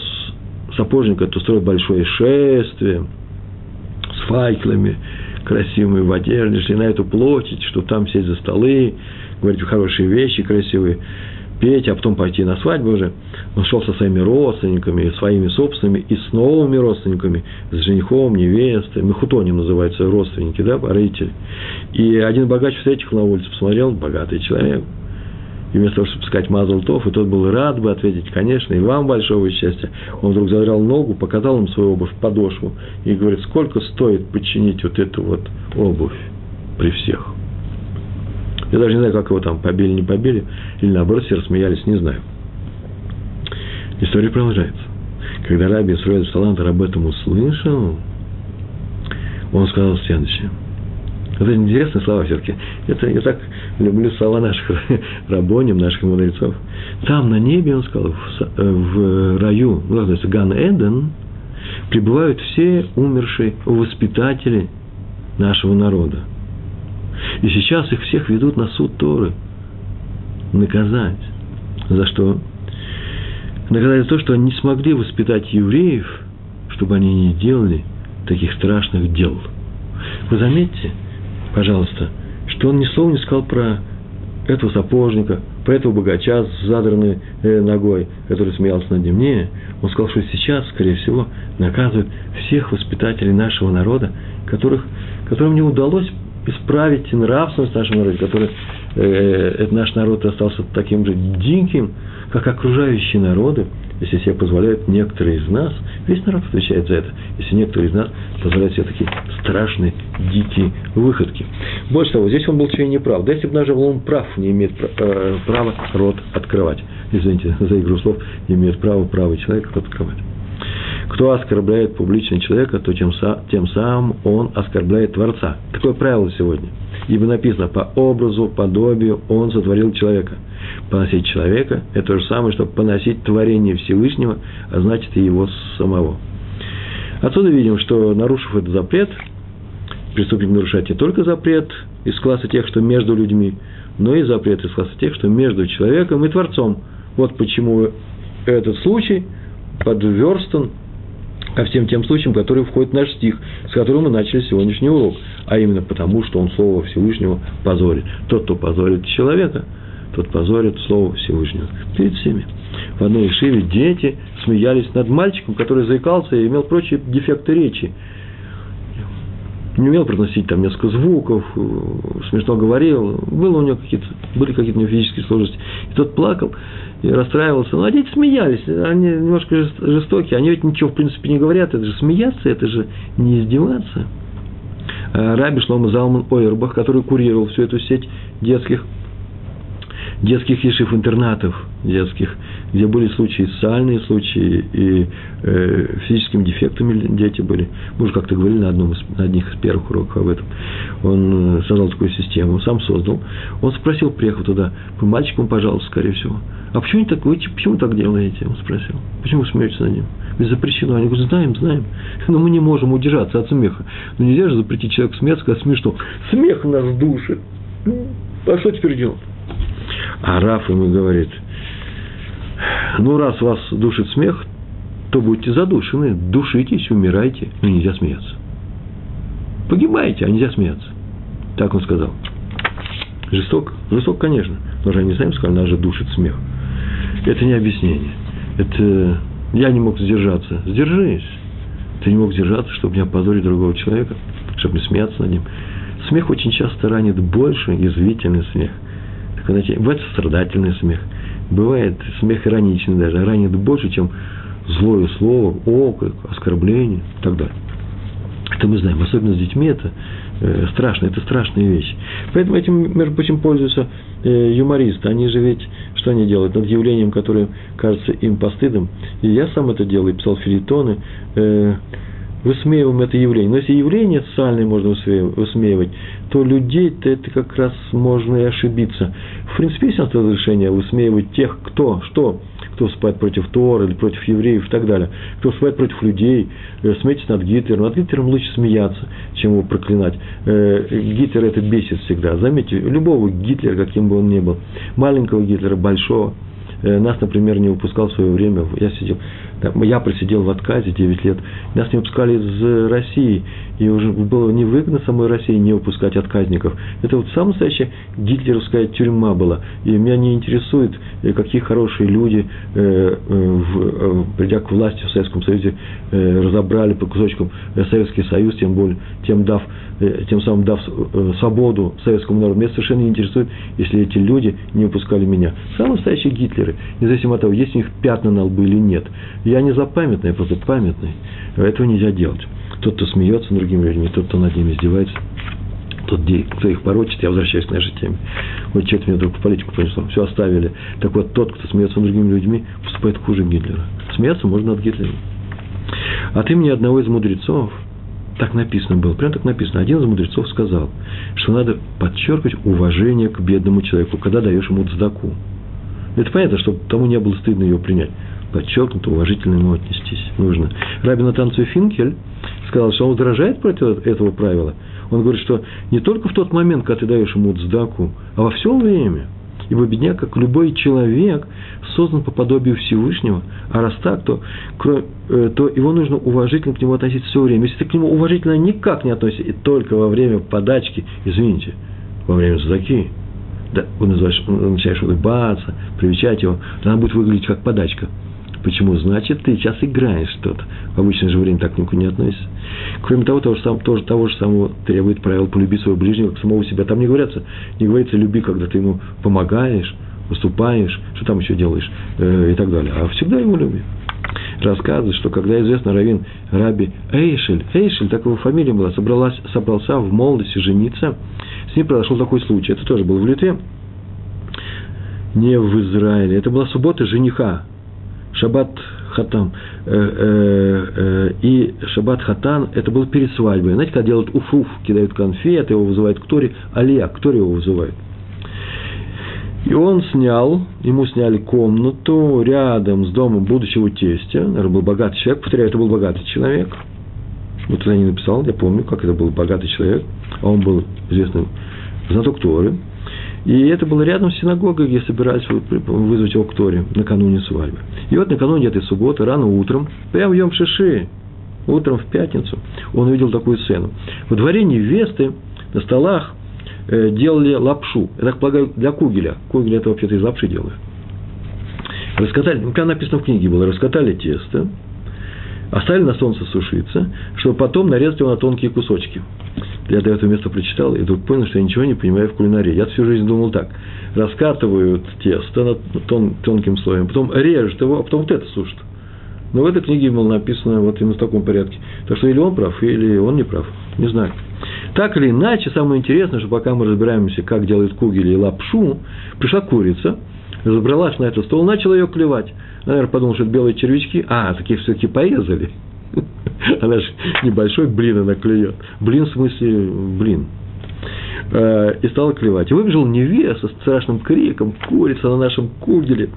сапожник это устроил большое шествие с факелами, красивыми в одежде, шли на эту площадь, чтобы там сесть за столы, говорить хорошие вещи красивые, петь, а потом пойти на свадьбу уже. Он шел со своими родственниками, своими собственными и с новыми родственниками, с женихом, невестой. Мехутоним называются родственники, да, родители. И один богач встретил на улице, посмотрел, богатый человек – и вместо того, чтобы сказать Мазалтов, и тот был рад бы ответить, конечно, и вам большого счастья, он вдруг задрал ногу, показал им свою обувь, подошву, и говорит, сколько стоит починить вот эту вот обувь при всех. Я даже не знаю, как его там побили, не побили, или наоборот все рассмеялись, не знаю. История продолжается. Когда Раби Исраиль Салантер об этом услышал, он сказал следующее – это интересные слова все-таки. Это я так люблю слова наших рабоним, наших мудрецов. Там на небе, он сказал, в, в раю, ну, называется Ган Эден, пребывают все умершие воспитатели нашего народа. И сейчас их всех ведут на суд Торы. Наказать. За что? Наказать за то, что они не смогли воспитать евреев, чтобы они не делали таких страшных дел. Вы заметьте, пожалуйста, что он ни слова не сказал про этого сапожника, про этого богача с задранной э, ногой, который смеялся над ним. Не, он сказал, что сейчас, скорее всего, наказывают всех воспитателей нашего народа, которых, которым не удалось исправить нравственность нашего народа, который э, этот наш народ остался таким же диким, как окружающие народы, если себе позволяют некоторые из нас, весь народ отвечает за это, если некоторые из нас позволяют себе такие страшные, дикие выходки. Больше того, здесь он был чей не прав. Да если бы даже он прав, не имеет э, права рот открывать. Извините за игру слов, не имеет права правый человек открывать. Кто оскорбляет публично человека, то тем, тем самым он оскорбляет Творца. Такое правило сегодня. Ибо написано, по образу, подобию он сотворил человека. Поносить человека – это то же самое, что поносить творение Всевышнего, а значит и его самого. Отсюда видим, что нарушив этот запрет, преступник нарушает не только запрет из класса тех, что между людьми, но и запрет из класса тех, что между человеком и Творцом. Вот почему этот случай подверстан ко всем тем случаям, которые входят в наш стих, с которым мы начали сегодняшний урок, а именно потому, что он Слово Всевышнего позорит. Тот, кто позорит человека, тот позорит Слово Всевышнего перед всеми. В одной Ишиве дети смеялись над мальчиком, который заикался и имел прочие дефекты речи. Не умел произносить там несколько звуков, смешно говорил, было у него какие-то, были какие-то у физические сложности. И тот плакал, и расстраивался. Ну, а дети смеялись, они немножко жестокие, они ведь ничего, в принципе, не говорят, это же смеяться, это же не издеваться. А Раби Шлома Залман Ойербах, который курировал всю эту сеть детских, детских ешив-интернатов, детских, где были случаи, социальные случаи и э, физическими дефектами дети были. Мы уже как-то говорили на, одном из, на одних из первых уроков об этом. Он э, создал такую систему, сам создал. Он спросил, приехал туда, вы мальчиком, пожалуйста, скорее всего. А почему, так, вы, почему так делаете? Он спросил. Почему вы смеетесь над ним? Ведь запрещено. Они говорят, знаем, знаем. Но мы не можем удержаться от смеха. Но нельзя же запретить человеку смеяться, когда смешно. Смех нас душит. А что теперь делать? А Раф ему говорит, ну, раз вас душит смех, то будьте задушены, душитесь, умирайте, но нельзя смеяться. Погибайте, а нельзя смеяться. Так он сказал. Жесток? Жесток, конечно. Но же они сами сказали, нас же душит смех. Это не объяснение. Это я не мог сдержаться. Сдержись. Ты не мог сдержаться, чтобы не опозорить другого человека, чтобы не смеяться над ним. Смех очень часто ранит больше, язвительный смех. Знаете, бывает страдательный смех. Бывает смех ироничный даже, ранит больше, чем злое слово, окрик, оскорбление и так далее. Это мы знаем. Особенно с детьми это Э, страшно, это страшная вещь. Поэтому этим, между прочим, пользуются э, юмористы. Они же ведь, что они делают? Над явлением, которое кажется им постыдом. И я сам это делал, и писал филитоны, э, высмеиваем это явление. Но если явление социальное можно высмеивать, то людей-то это как раз можно и ошибиться. В принципе, есть разрешение высмеивать тех, кто, что, кто выступает против Тора или против евреев и так далее, кто выступает против людей, э, смейтесь над Гитлером. Над Гитлером лучше смеяться, чем его проклинать. Э, Гитлер это бесит всегда. Заметьте, любого Гитлера, каким бы он ни был, маленького Гитлера, большого, э, нас, например, не выпускал в свое время, я сидел, я просидел в отказе 9 лет, нас не выпускали из России, и уже было невыгодно самой России не выпускать отказников. Это вот самая настоящая гитлеровская тюрьма была. И меня не интересует, э, какие хорошие люди, э, э, придя к власти в Советском Союзе, разобрали по кусочкам Советский Союз, тем более, тем, дав, тем самым дав свободу советскому народу. Меня совершенно не интересует, если эти люди не выпускали меня. Самые настоящие Гитлеры, независимо от того, есть у них пятна на лбу или нет. Я не запамятный, я просто памятный. Этого нельзя делать. Тот, кто смеется над другими людьми, тот, кто над ними издевается, тот, кто их порочит, я возвращаюсь к нашей теме. Вот что-то меня вдруг в политику понесло. Все оставили. Так вот, тот, кто смеется над другими людьми, поступает хуже Гитлера. Смеяться можно над Гитлером. От имени одного из мудрецов, так написано было, прям так написано, один из мудрецов сказал, что надо подчеркивать уважение к бедному человеку, когда даешь ему цдаку. Это понятно, чтобы тому не было стыдно ее принять подчеркнуто, уважительно ему отнестись нужно. Рабин Атанцу Финкель сказал, что он возражает против этого правила. Он говорит, что не только в тот момент, когда ты даешь ему цдаку, а во все время. Ибо бедняк, как любой человек, создан по подобию Всевышнего, а раз так, то, э, то его нужно уважительно к нему относиться все время. Если ты к нему уважительно никак не относишься, и только во время подачки, извините, во время задаки, да, называешь, начинаешь улыбаться, привечать его, то она будет выглядеть как подачка – Почему? Значит, ты сейчас играешь что-то. В обычное же время так никуда не относится. Кроме того, того же, тоже, того же самого требует правил полюби своего ближнего, как самого себя. Там не говорится, не говорится люби, когда ты ему помогаешь, выступаешь, что там еще делаешь э, и так далее. А всегда его люби. Рассказывает, что когда известно равин Раби Эйшель, Эйшель, так его фамилия была, собралась, собрался в молодости жениться, с ним произошел такой случай. Это тоже был в Литве, не в Израиле. Это была суббота жениха, Шаббат Хатам э, э, э, и Шаббат Хатан, это было перед свадьбой. Знаете, когда делают уфуф, кидают конфет, его вызывают к Торе, Алия, к Торе его вызывает. И он снял, ему сняли комнату рядом с домом будущего тестя. Наверное, был богатый человек. Повторяю, это был богатый человек. Вот туда не написал, я помню, как это был богатый человек. А он был известным знаток Торы. И это было рядом с синагогой, где собирались вызвать его к Торе накануне свадьбы. И вот накануне этой субботы, рано утром, прямо в Йом-Шиши, утром в пятницу, он увидел такую сцену. Во дворе невесты на столах э, делали лапшу. Я так полагаю, для кугеля. Кугель это вообще-то из лапши делают. Раскатали, ну, прямо написано в книге было, раскатали тесто, оставили на солнце сушиться, чтобы потом нарезать его на тонкие кусочки я до этого места прочитал и вдруг понял, что я ничего не понимаю в кулинарии. Я всю жизнь думал так. Раскатывают тесто тон, тонким слоем, потом режут его, а потом вот это сушат. Но в этой книге было написано вот именно в таком порядке. Так что или он прав, или он не прав. Не знаю. Так или иначе, самое интересное, что пока мы разбираемся, как делают кугели и лапшу, пришла курица, забралась на этот стол, начала ее клевать. Наверное, подумал, что это белые червячки. А, таких все-таки порезали. Она же небольшой блин она клюет. Блин в смысле блин. Э, и стала клевать. И выбежал невеста с страшным криком, курица на нашем кугеле.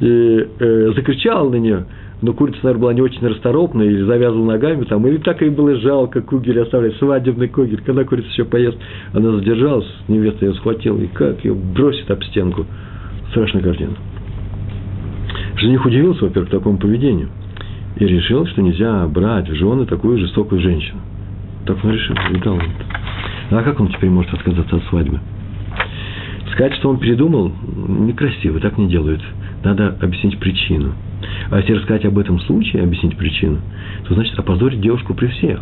И э, закричал на нее. Но курица, наверное, была не очень расторопная, или завязывала ногами там, и так ей было жалко кугель оставлять, свадебный кугель. Когда курица еще поест, она задержалась, невеста ее схватила, и как ее бросит об стенку. Страшная картина. Жених удивился, во-первых, такому поведению и решил, что нельзя брать в жены такую жестокую женщину. Так он решил, и дал А как он теперь может отказаться от свадьбы? Сказать, что он передумал, некрасиво, так не делают. Надо объяснить причину. А если рассказать об этом случае, объяснить причину, то значит опозорить девушку при всех.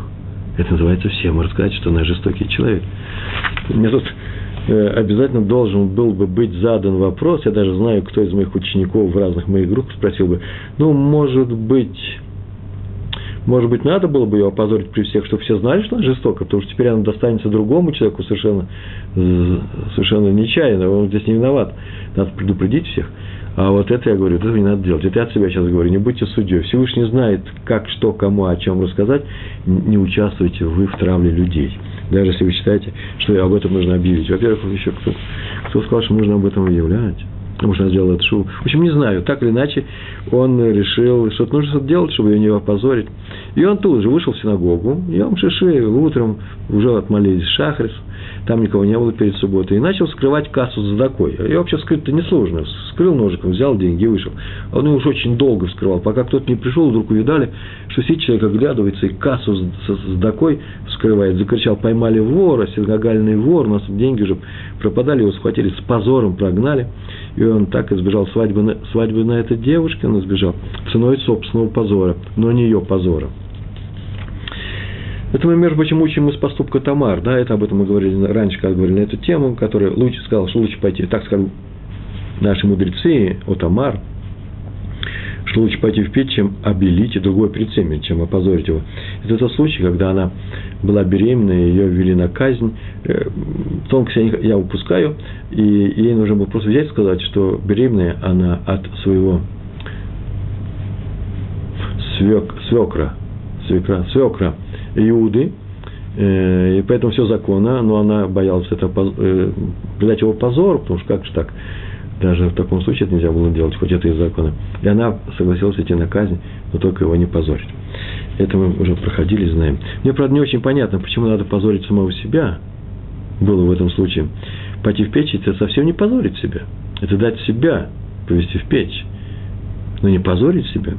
Это называется всем рассказать, что она жестокий человек. Мне тут обязательно должен был бы быть задан вопрос, я даже знаю, кто из моих учеников в разных моих группах спросил бы, ну, может быть, Может быть, надо было бы ее опозорить при всех, чтобы все знали, что она жестока, потому что теперь она достанется другому человеку совершенно, совершенно нечаянно, он здесь не виноват. Надо предупредить всех. А вот это я говорю, этого не надо делать. Это я от себя сейчас говорю, не будьте судьей. Всевышний знает, как, что, кому, о чем рассказать. Не участвуйте вы в травле людей. Даже если вы считаете, что об этом нужно объявить. Во-первых, еще кто, кто сказал, что нужно об этом объявлять. Может, она сделала это шоу. В общем, не знаю. Так или иначе, он решил, что нужно что-то делать, чтобы ее не опозорить. И он тут же вышел в синагогу, и он шиши утром уже отмолились шахрис, там никого не было перед субботой, и начал скрывать кассу за задакой. И вообще скрыть-то несложно. Скрыл ножиком, взял деньги и вышел. Он уж очень долго вскрывал, пока кто-то не пришел, вдруг увидали, что сидит человек оглядывается и кассу с задакой вскрывает. Закричал, поймали вора, синагогальный вор, у нас деньги уже пропадали, его схватили, с позором прогнали. И он так избежал свадьбы на, свадьбы на этой девушке, он избежал ценой собственного позора, но не ее позора. Это мы, между прочим, учим из поступка Тамар, да, это об этом мы говорили раньше, как говорили на эту тему, которая лучше сказал, что лучше пойти, так скажем, наши мудрецы о Тамар, лучше пойти в печь, чем обелить и другой перед всеми, чем опозорить его. Это тот случай, когда она была беременна, ее ввели на казнь. Э, тонкость я упускаю, и ей нужно было просто взять и сказать, что беременная она от своего свек, свекра, свекра, свекра Иуды, э, и поэтому все законно, но она боялась это, э, придать его позор, потому что как же так, даже в таком случае это нельзя было делать, хоть это и закона. И она согласилась идти на казнь, но только его не позорить. Это мы уже проходили, знаем. Мне, правда, не очень понятно, почему надо позорить самого себя, было в этом случае. Пойти в печь – это совсем не позорить себя. Это дать себя повести в печь. Но не позорить себя.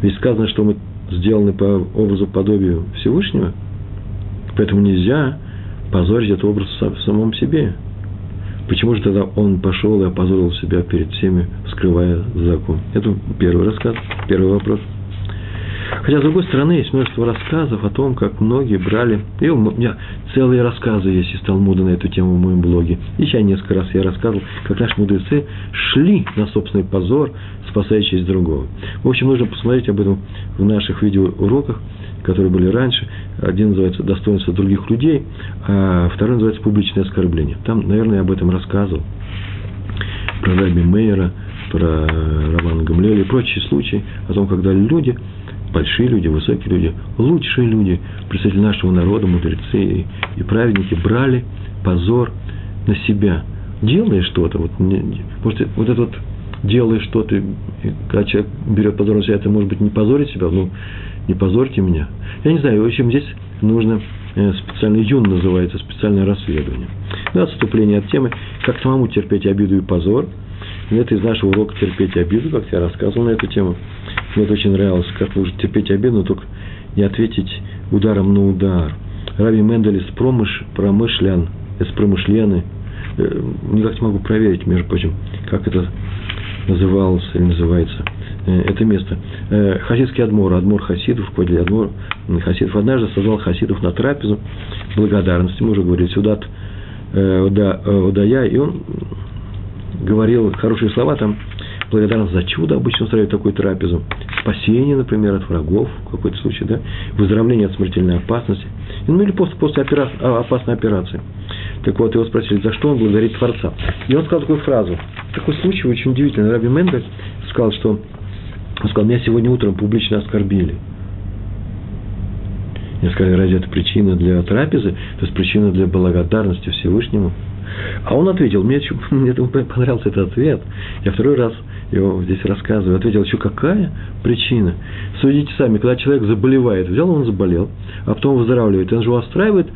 Ведь сказано, что мы сделаны по образу подобию Всевышнего, поэтому нельзя позорить этот образ в самом себе. Почему же тогда он пошел и опозорил себя перед всеми, скрывая закон? Это первый рассказ, первый вопрос. Хотя, с другой стороны, есть множество рассказов о том, как многие брали... И у меня целые рассказы есть из Талмуда на эту тему в моем блоге. Сейчас несколько раз я рассказывал, как наши мудрецы шли на собственный позор, спасая честь другого. В общем, нужно посмотреть об этом в наших видеоуроках, которые были раньше. Один называется «Достоинство других людей», а второй называется «Публичное оскорбление». Там, наверное, я об этом рассказывал. Про Раби Мейера, про Романа Гамлеля и прочие случаи о том, когда люди большие люди, высокие люди, лучшие люди, представители нашего народа, мудрецы и, и праведники брали позор на себя, делая что-то. Вот, может, вот это вот делая что-то, когда человек берет позор на себя, это может быть не позорить себя, ну, не позорьте меня. Я не знаю, в общем, здесь нужно специальный юн называется, специальное расследование. Ну, отступление от темы, как самому терпеть обиду и позор. Это из нашего урока терпеть обиду, как я рассказывал на эту тему. Мне это очень нравилось, как можно терпеть обиду, но только не ответить ударом на удар. Раби Мендель из промыш, промышлян, из промышлены, э, никак не могу проверить, между прочим, как это называлось или называется э, это место. Э, хасидский адмор, адмор хасидов, квадриль адмор хасидов, однажды созвал хасидов на трапезу благодарности, мы уже говорили, сюда Удая, и он говорил хорошие слова там, благодарность за чудо, обычно устраивают такую трапезу, спасение, например, от врагов, в какой-то случае, да, выздоровление от смертельной опасности, ну или после, после операции, а, опасной операции. Так вот, его спросили, за что он благодарит Творца. И он сказал такую фразу. Такой случай очень удивительный. Раби Мендель сказал, что он сказал, меня сегодня утром публично оскорбили. Я сказал, разве это причина для трапезы? То есть причина для благодарности Всевышнему? А он ответил, мне, мне понравился этот ответ. Я второй раз его здесь рассказываю, ответил, еще какая причина? Судите сами, когда человек заболевает, взял, он заболел, а потом выздоравливает, он же устраивает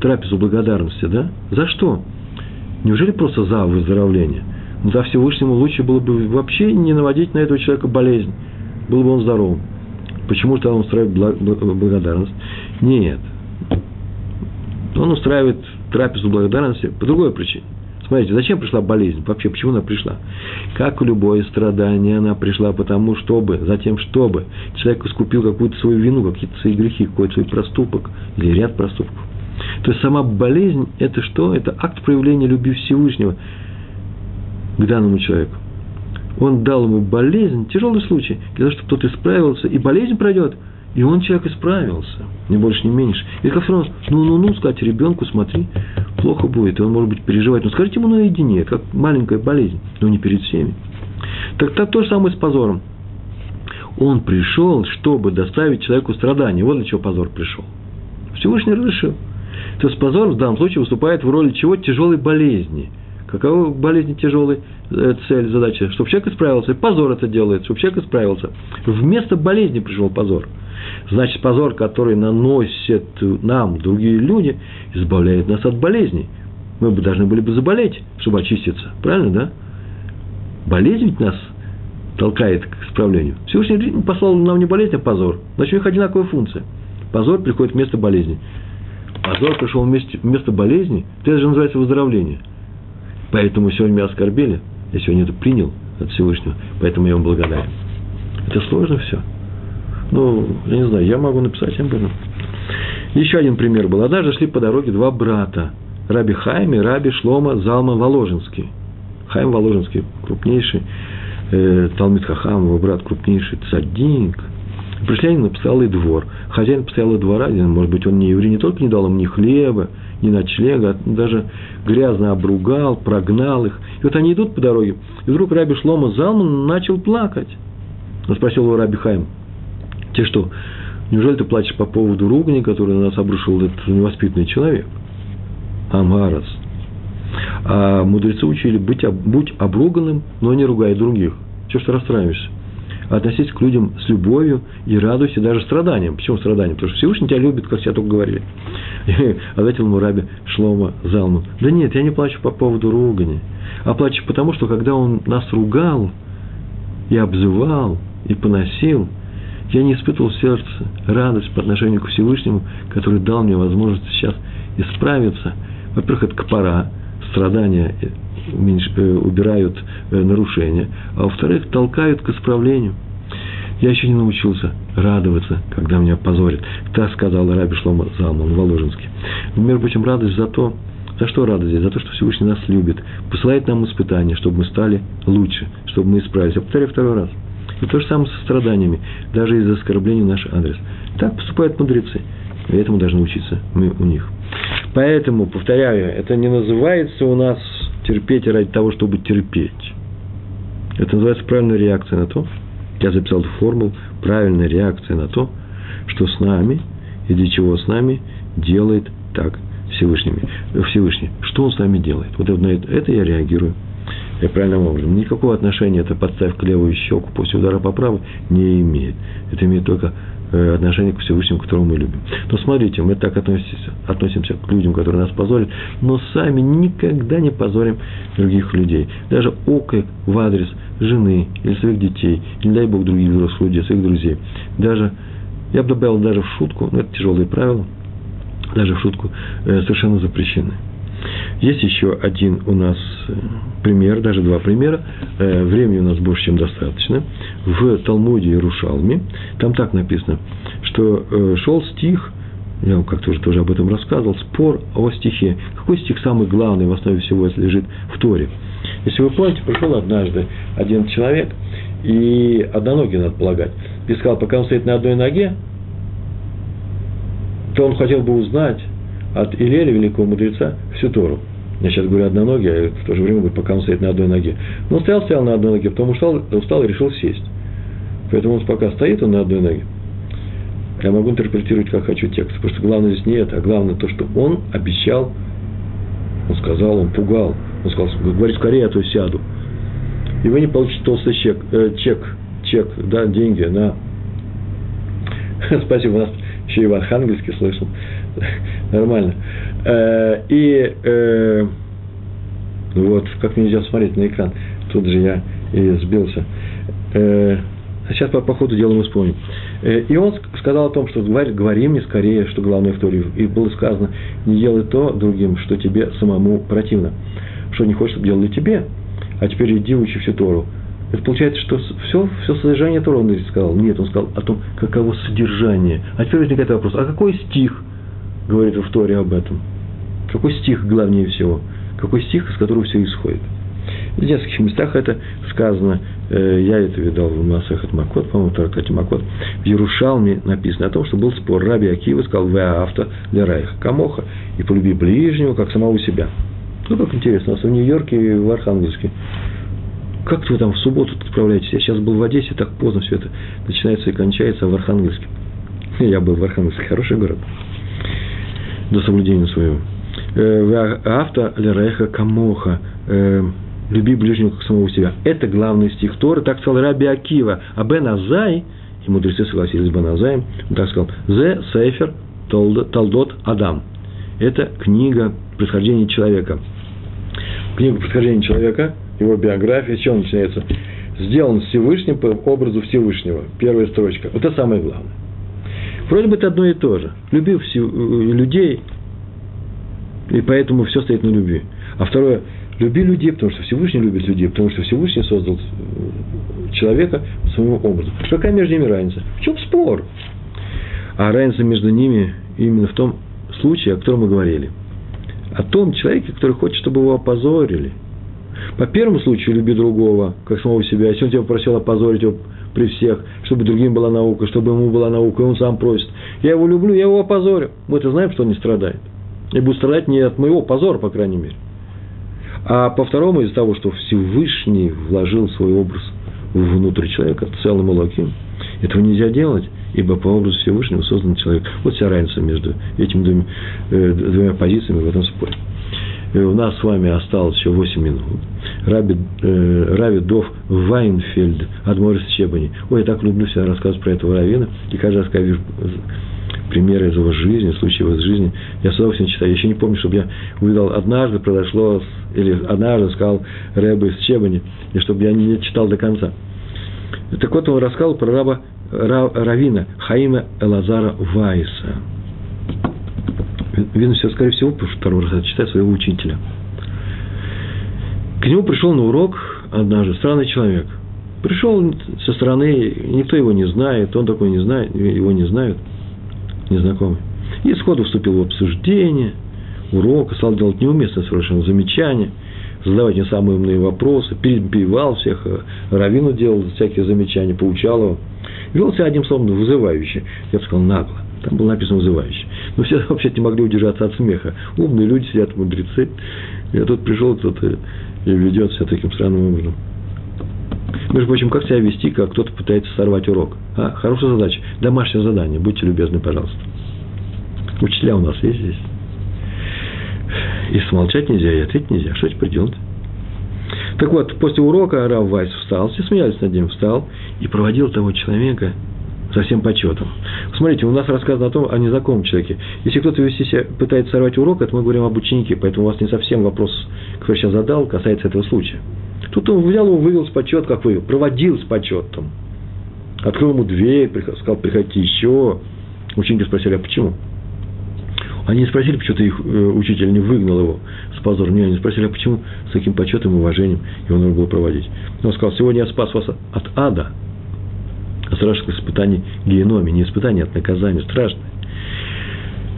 трапезу благодарности, да? За что? Неужели просто за выздоровление? Ну, за Всевышнему лучше было бы вообще не наводить на этого человека болезнь. Был бы он здоровым. Почему же он устраивает благодарность? Нет. Он устраивает трапезу благодарности по другой причине. Смотрите, зачем пришла болезнь? Вообще, почему она пришла? Как любое страдание, она пришла потому, чтобы, затем, чтобы человек искупил какую-то свою вину, какие-то свои грехи, какой-то свой проступок или ряд проступков. То есть сама болезнь – это что? Это акт проявления любви Всевышнего к данному человеку. Он дал ему болезнь, тяжелый случай, для того, чтобы тот исправился, и болезнь пройдет, И он человек исправился, ни больше, ни меньше. И как все равно, ну-ну-ну, сказать ребенку, смотри, плохо будет, и он, может быть, переживать. Но скажите ему наедине, как маленькая болезнь, но не перед всеми. Так, так то же самое с позором. Он пришел, чтобы доставить человеку страдания. Вот для чего позор пришел. Всевышний разрешил. То есть позор в данном случае выступает в роли чего? Тяжелой болезни. Какова болезнь тяжелой э, цель, задача? Чтобы человек исправился. И позор это делает, чтобы человек исправился. Вместо болезни пришел позор. Значит, позор, который наносят нам другие люди, избавляет нас от болезней. Мы бы должны были бы заболеть, чтобы очиститься. Правильно, да? Болезнь ведь нас толкает к исправлению. Всевышний послал нам не болезнь, а позор. Значит, у них одинаковая функция. Позор приходит вместо болезни. Позор пришел вместе, вместо болезни, это же называется выздоровление. Поэтому сегодня меня оскорбили, я сегодня это принял от Всевышнего, поэтому я вам благодарен. Это сложно все. Ну, я не знаю, я могу написать об этом. Еще один пример был. Однажды шли по дороге два брата. Раби Хайм и Раби Шлома Залма Воложенский. Хайм Воложенский, крупнейший э, Талмит Хахам, его брат крупнейший цаддик. Пришли они на постоялый двор. Хозяин постоялого двора, может быть, он не еврей, не только не дал им ни хлеба, ни ночлега, а даже грязно обругал, прогнал их. И вот они идут по дороге, и вдруг Раби Шлома Залман начал плакать. Он спросил его Раби Хайм, те что, неужели ты плачешь по поводу ругани, который на нас обрушил этот невоспитанный человек? Амарас. А мудрецы учили, быть, будь обруганным, но не ругай других. Чего что расстраиваешься? Относись к людям с любовью и радуйся даже страданиям. Почему страданиям? Потому что Всевышний тебя любит, как все только говорили. Ответил ему раби Шлома Залман. Да нет, я не плачу по поводу ругани, а плачу потому, что когда он нас ругал и обзывал, и поносил – я не испытывал в сердце радость по отношению к Всевышнему, который дал мне возможность сейчас исправиться. Во-первых, это копора, страдания э, э, убирают э, нарушения, а во-вторых, толкают к исправлению. Я еще не научился радоваться, когда меня позорят. Так сказал Раби Шлома Залман Воложенский. Между прочим, радость за то, за что радость? За то, что Всевышний нас любит, посылает нам испытания, чтобы мы стали лучше, чтобы мы исправились. Я повторяю второй раз – и то же самое со страданиями, даже из-за оскорблений в наш адрес. Так поступают мудрецы. И этому должны учиться мы у них. Поэтому, повторяю, это не называется у нас терпеть ради того, чтобы терпеть. Это называется правильная реакция на то, я записал эту формулу, правильная реакция на то, что с нами и для чего с нами делает так Всевышний. Всевышний. Что он с нами делает? Вот это, на это, я реагирую правильным образом. Никакого отношения это подставь к левую щеку после удара по правой не имеет. Это имеет только э, отношение к Всевышнему, которого мы любим. Но смотрите, мы так относимся, относимся к людям, которые нас позорят, но сами никогда не позорим других людей. Даже окрик в адрес жены или своих детей, не дай Бог других взрослых людей, своих друзей. Даже, я бы добавил даже в шутку, но это тяжелые правила, даже в шутку э, совершенно запрещены. Есть еще один у нас э, пример, даже два примера. Э, времени у нас больше, чем достаточно. В Талмуде Иерушалме, там так написано, что э, шел стих, я вам как-то уже тоже об этом рассказывал, спор о стихе. Какой стих самый главный в основе всего лежит в Торе? Если вы помните, пришел однажды один человек, и одноногий, надо полагать, и сказал, пока он стоит на одной ноге, то он хотел бы узнать, от Илеля, великого мудреца, всю Тору. Я сейчас говорю одноногий, а в то же время будет, пока он стоит на одной ноге. Но он стоял, стоял на одной ноге, потом устал, устал и решил сесть. Поэтому он пока стоит, он на одной ноге. Я могу интерпретировать, как хочу текст. Потому что главное здесь не это, а главное то, что он обещал, он сказал, он пугал. Он сказал, говори скорее, а то сяду. И вы не получите толстый чек, э, чек, чек, да, деньги на... Спасибо, у нас еще и в Архангельске слышал. Нормально. Э, и э, вот, как нельзя смотреть на экран. Тут же я и сбился. Э, сейчас по, по ходу дела мы вспомним. И он сказал о том, что говорит, говори мне скорее, что главное в Торе. И было сказано, не делай то другим, что тебе самому противно. Что не хочешь, чтобы делали тебе, а теперь иди учи всю Тору. Это получается, что все, все содержание Тора он сказал. Нет, он сказал о том, каково содержание. А теперь возникает вопрос, а какой стих говорит в Торе об этом? Какой стих главнее всего? Какой стих, из которого все исходит? В нескольких местах это сказано, э, я это видал в Масахат Макот, по-моему, Таркате Макот, в Ярушалме написано о том, что был спор. Раби Акива сказал, вы авто для Райха Камоха, и полюби ближнего, как самого себя. Ну, как интересно, у нас в Нью-Йорке и в Архангельске. Как вы там в субботу отправляетесь? Я сейчас был в Одессе, так поздно все это начинается и кончается, а в Архангельске. Я был в Архангельске, хороший город. До соблюдения своего. Э, авто Лерейха Камоха. Э, люби ближнего как самого себя. Это главный стих Торы, так сказал Раби Акива. А Бен Азай, и мудрецы согласились с Бен Азаем, он так сказал, Зе Сейфер Талдот Адам. Это книга происхождения человека. Книга происхождения человека, его биография, с чего начинается? Сделан Всевышним по образу Всевышнего. Первая строчка. Вот это самое главное. Вроде бы это одно и то же. Любив э, людей, и поэтому все стоит на любви. А второе, люби людей, потому что Всевышний любит людей, потому что Всевышний создал э, человека по своему образу. Какая между ними разница? В чем спор? А разница между ними именно в том случае, о котором мы говорили. О том человеке, который хочет, чтобы его опозорили. По первому случаю люби другого, как самого себя. Если он тебя попросил опозорить его при всех, чтобы другим была наука, чтобы ему была наука, и он сам просит. Я его люблю, я его опозорю. Мы-то знаем, что он не страдает. И будет страдать не от моего позора, по крайней мере. А по второму, из-за того, что Всевышний вложил свой образ внутрь человека, целым и этого нельзя делать, ибо по образу Всевышнего создан человек. Вот вся разница между этими двумя, э, двумя позициями в этом споре. У нас с вами осталось еще 8 минут. Раби, э, Рави Дов Вайнфельд, Адморис Чебани. Ой, я так люблю всегда рассказывать про этого равина. И каждый раз, когда вижу примеры из его жизни, случаи из жизни, я с удовольствием читаю. Я еще не помню, чтобы я увидел, однажды произошло, или однажды сказал Рэба из Чебани, и чтобы я не читал до конца. Так вот, он рассказал про раба Равина Хаима Элазара Вайса. Видно, все, скорее всего, второй раз читает своего учителя. К нему пришел на урок однажды странный человек. Пришел со стороны, никто его не знает, он такой не знает, его не знают, незнакомый. И сходу вступил в обсуждение урока, стал делать неуместное совершенно замечание, задавать не самые умные вопросы, перебивал всех, Равину делал всякие замечания, поучал его. Вел себя одним словом вызывающе, я бы сказал, нагло. Там было написано вызывающе. Но все вообще не могли удержаться от смеха. Умные люди сидят, мудрецы. Я тут пришел кто-то и ведет себя таким странным образом. Между прочим, как себя вести, как кто-то пытается сорвать урок? А, хорошая задача. Домашнее задание. Будьте любезны, пожалуйста. Учителя у нас есть здесь. И смолчать нельзя, и ответить нельзя. Что теперь делать? Так вот, после урока Рав Вайс встал, все смеялись над ним, встал и проводил того человека со всем почетом. Смотрите, у нас рассказано о том, о незнакомом человеке. Если кто-то вести себя, пытается сорвать урок, это мы говорим об ученике, поэтому у вас не совсем вопрос, который сейчас задал, касается этого случая. Тут он взял его, вывел с почет, как вывел, проводил с почетом. Открыл ему дверь, сказал, приходите еще. Ученики спросили, а почему? Они не спросили, почему-то их э, учитель не выгнал его с позором. Нет, они спросили, а почему с таким почетом и уважением его нужно было проводить. Он сказал, сегодня я спас вас от ада, страшных испытаний геноме, не испытаний, а от наказания, страшное.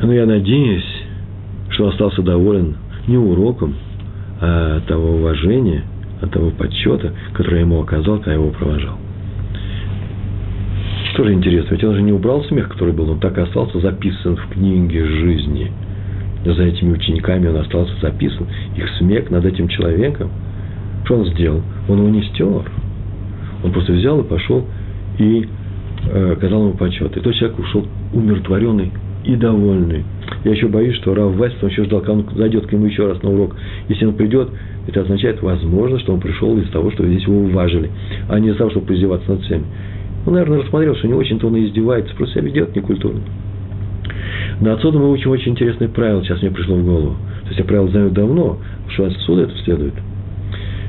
Но я надеюсь, что остался доволен не уроком, а того уважения, от того почета, который я ему оказал, когда я его провожал. Тоже интересно, ведь он же не убрал смех, который был, он так и остался записан в книге жизни. За этими учениками он остался записан, их смех над этим человеком. Что он сделал? Он его не стер. Он просто взял и пошел и э, оказал ему почет. И тот человек ушел умиротворенный и довольный. Я еще боюсь, что Рав Вайс, он еще ждал, когда он зайдет к нему еще раз на урок. Если он придет, это означает, возможно, что он пришел из того, что здесь его уважили, а не из-за того, чтобы издеваться над всеми. Он, наверное, рассмотрел, что не очень-то он и издевается, просто себя ведет некультурно. Но отсюда мы учим очень интересное правило, сейчас мне пришло в голову. То есть я правило знаю давно, что отсюда это следует.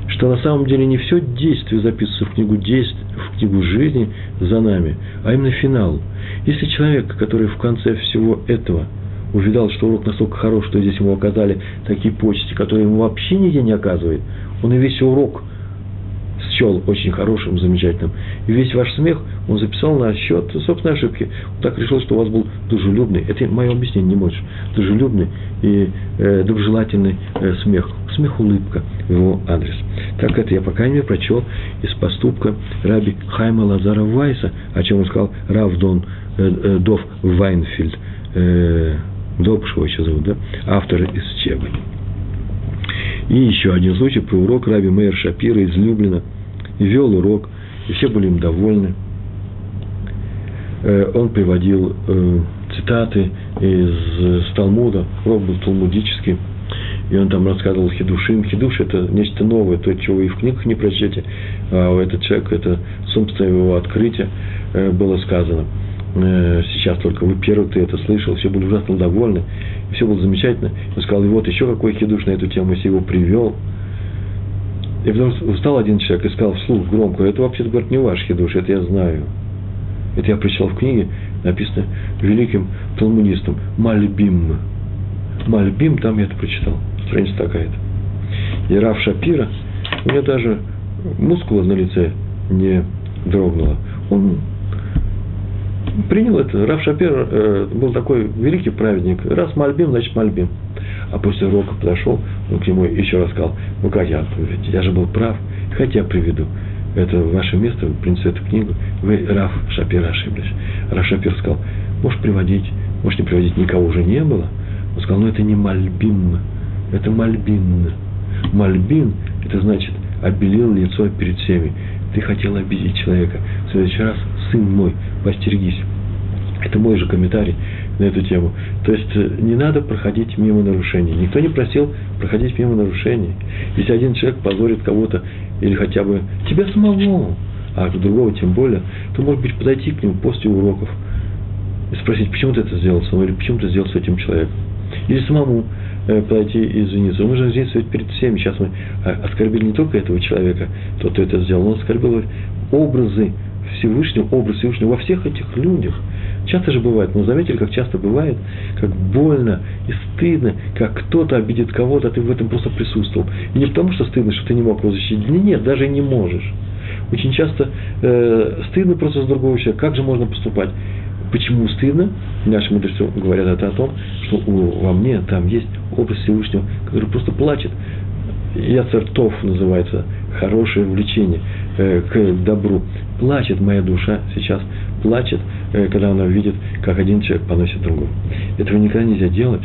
Что на самом деле не все действие записывается в книгу действий, в книгу жизни за нами, а именно финал. Если человек, который в конце всего этого увидал, что урок настолько хорош, что здесь ему оказали такие почести, которые ему вообще нигде не оказывает, он и весь урок счел очень хорошим, замечательным. И весь ваш смех он записал на счет собственной ошибки. Он так решил, что у вас был дружелюбный, это мое объяснение, не можешь, дружелюбный и э, доброжелательный э, смех, смех-улыбка в его адрес. Так это я, по крайней мере, прочел из поступка раби Хайма Лазара Вайса, о чем он сказал Рав Дон, э, э, Дов Вайнфильд, э, Добш его еще зовут, да, автор из Чебы. И еще один случай про урок Раби Мейер Шапира из Люблина. Вел урок, и все были им довольны. Э, он приводил э, цитаты из Талмуда, урок был талмудический, и он там рассказывал хидушим. Хидуш – это нечто новое, то, чего и в книгах не прочтете, а этот человек – это собственное его открытие э, было сказано – Э, сейчас только вы первый, ты это слышал, все были ужасно довольны, все было замечательно. Он сказал, и вот еще какой хидуш на эту тему, если его привел. И потом встал один человек и сказал вслух громко, это вообще-то, говорит, не ваш хидуш, это я знаю. Это я прочитал в книге, написано великим талмудистом Мальбим. Мальбим, там я это прочитал, страница такая-то. И Раф Шапира, у него даже мускула на лице не дрогнула. Он принял это. Раф Шапир э, был такой великий праведник. Раз Мальбим, значит Мальбим. А после урока подошел, он к нему еще раз сказал, ну как я, я же был прав, хотя приведу. Это ваше место, вы принесли эту книгу, вы, Раф Шапир, ошиблись. Раф Шапир сказал, можешь приводить, можешь не приводить, никого уже не было. Он сказал, ну это не Мальбим, это Мальбин. Мальбин, это значит, обелил лицо перед всеми. Ты хотел обидеть человека. В следующий раз, сын мой, постерегись. Это мой же комментарий на эту тему. То есть э, не надо проходить мимо нарушений. Никто не просил проходить мимо нарушений. Если один человек позорит кого-то или хотя бы тебя самого, а другого тем более, то, может быть, подойти к нему после уроков и спросить, почему ты это сделал со или почему ты сделал с этим человеком. Или самому э, подойти и извиниться. Мы же извиниться перед всеми. Сейчас мы э, оскорбили не только этого человека, тот, кто это сделал, он оскорбил образы Всевышнего, образ Всевышнего во всех этих людях. Часто же бывает, но заметили, как часто бывает, как больно и стыдно, как кто-то обидит кого-то, а ты в этом просто присутствовал. И не потому, что стыдно, что ты не мог его защитить. Нет, даже не можешь. Очень часто э, стыдно просто с другого человека. Как же можно поступать? Почему стыдно? Наши мудрецы говорят это о том, что у, во мне там есть образ Всевышнего, который просто плачет. Яцертов называется хорошее влечение э, к добру. Плачет моя душа сейчас, плачет, э, когда она видит, как один человек поносит другого. Этого никогда нельзя делать.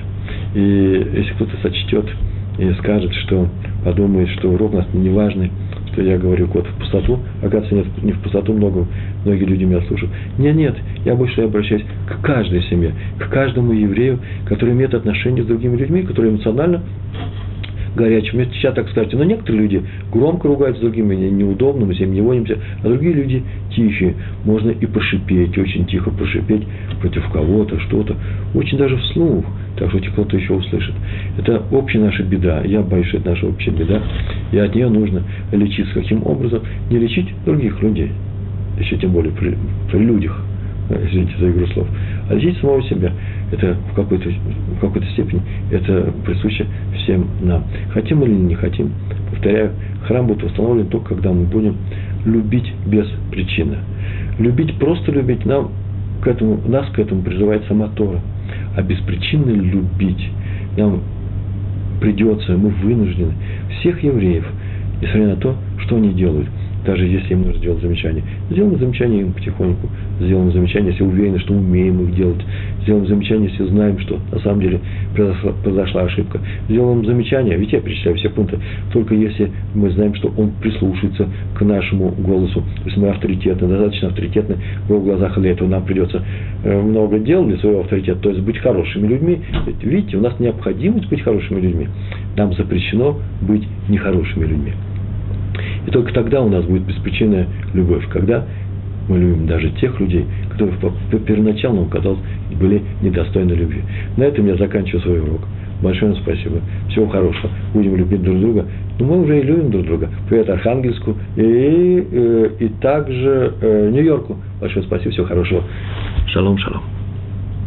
И если кто-то сочтет и скажет, что подумает, что урок у нас неважный, что я говорю кот в пустоту, оказывается, нет, не в пустоту много, многие люди меня слушают. Нет, нет, я больше обращаюсь к каждой семье, к каждому еврею, который имеет отношение с другими людьми, который эмоционально горячим. Сейчас так скажете. Но некоторые люди громко ругаются с другими, неудобно, мы с ним не вонимся, а другие люди тихие. Можно и пошипеть, очень тихо пошипеть против кого-то, что-то. Очень даже вслух, так что кто-то еще услышит. Это общая наша беда. Я боюсь, что это наша общая беда. И от нее нужно лечиться. Каким образом? Не лечить других людей. Еще тем более при, при людях. Извините за игру слов. А лечить самого себя это в какой-то, в какой-то степени это присуще всем нам. Хотим или не хотим, повторяю, храм будет восстановлен только когда мы будем любить без причины. Любить, просто любить, нам к этому, нас к этому призывает сама Тора. А без причины любить нам придется, мы вынуждены всех евреев, несмотря на то, что они делают – даже если им нужно сделать замечание. Сделаем замечание им потихоньку, сделаем замечание, если уверены, что умеем их делать. Сделаем замечание, если знаем, что на самом деле произошла, произошла ошибка. Сделаем замечание, ведь я перечисляю все пункты, только если мы знаем, что он прислушается к нашему голосу. То есть мы авторитетны, достаточно авторитетны в его глазах, для этого нам придется э, много дел для своего авторитета, то есть быть хорошими людьми. Видите, у нас необходимость быть хорошими людьми. Нам запрещено быть нехорошими людьми. И только тогда у нас будет беспричинная любовь, когда мы любим даже тех людей, которые первоначально нам казалось были недостойны любви. На этом я заканчиваю свой урок. Большое вам спасибо. Всего хорошего. Будем любить друг друга. Но мы уже и любим друг друга. Привет Архангельску и, и, э, и также э, Нью-Йорку. Большое спасибо. Всего хорошего. Шалом, шалом.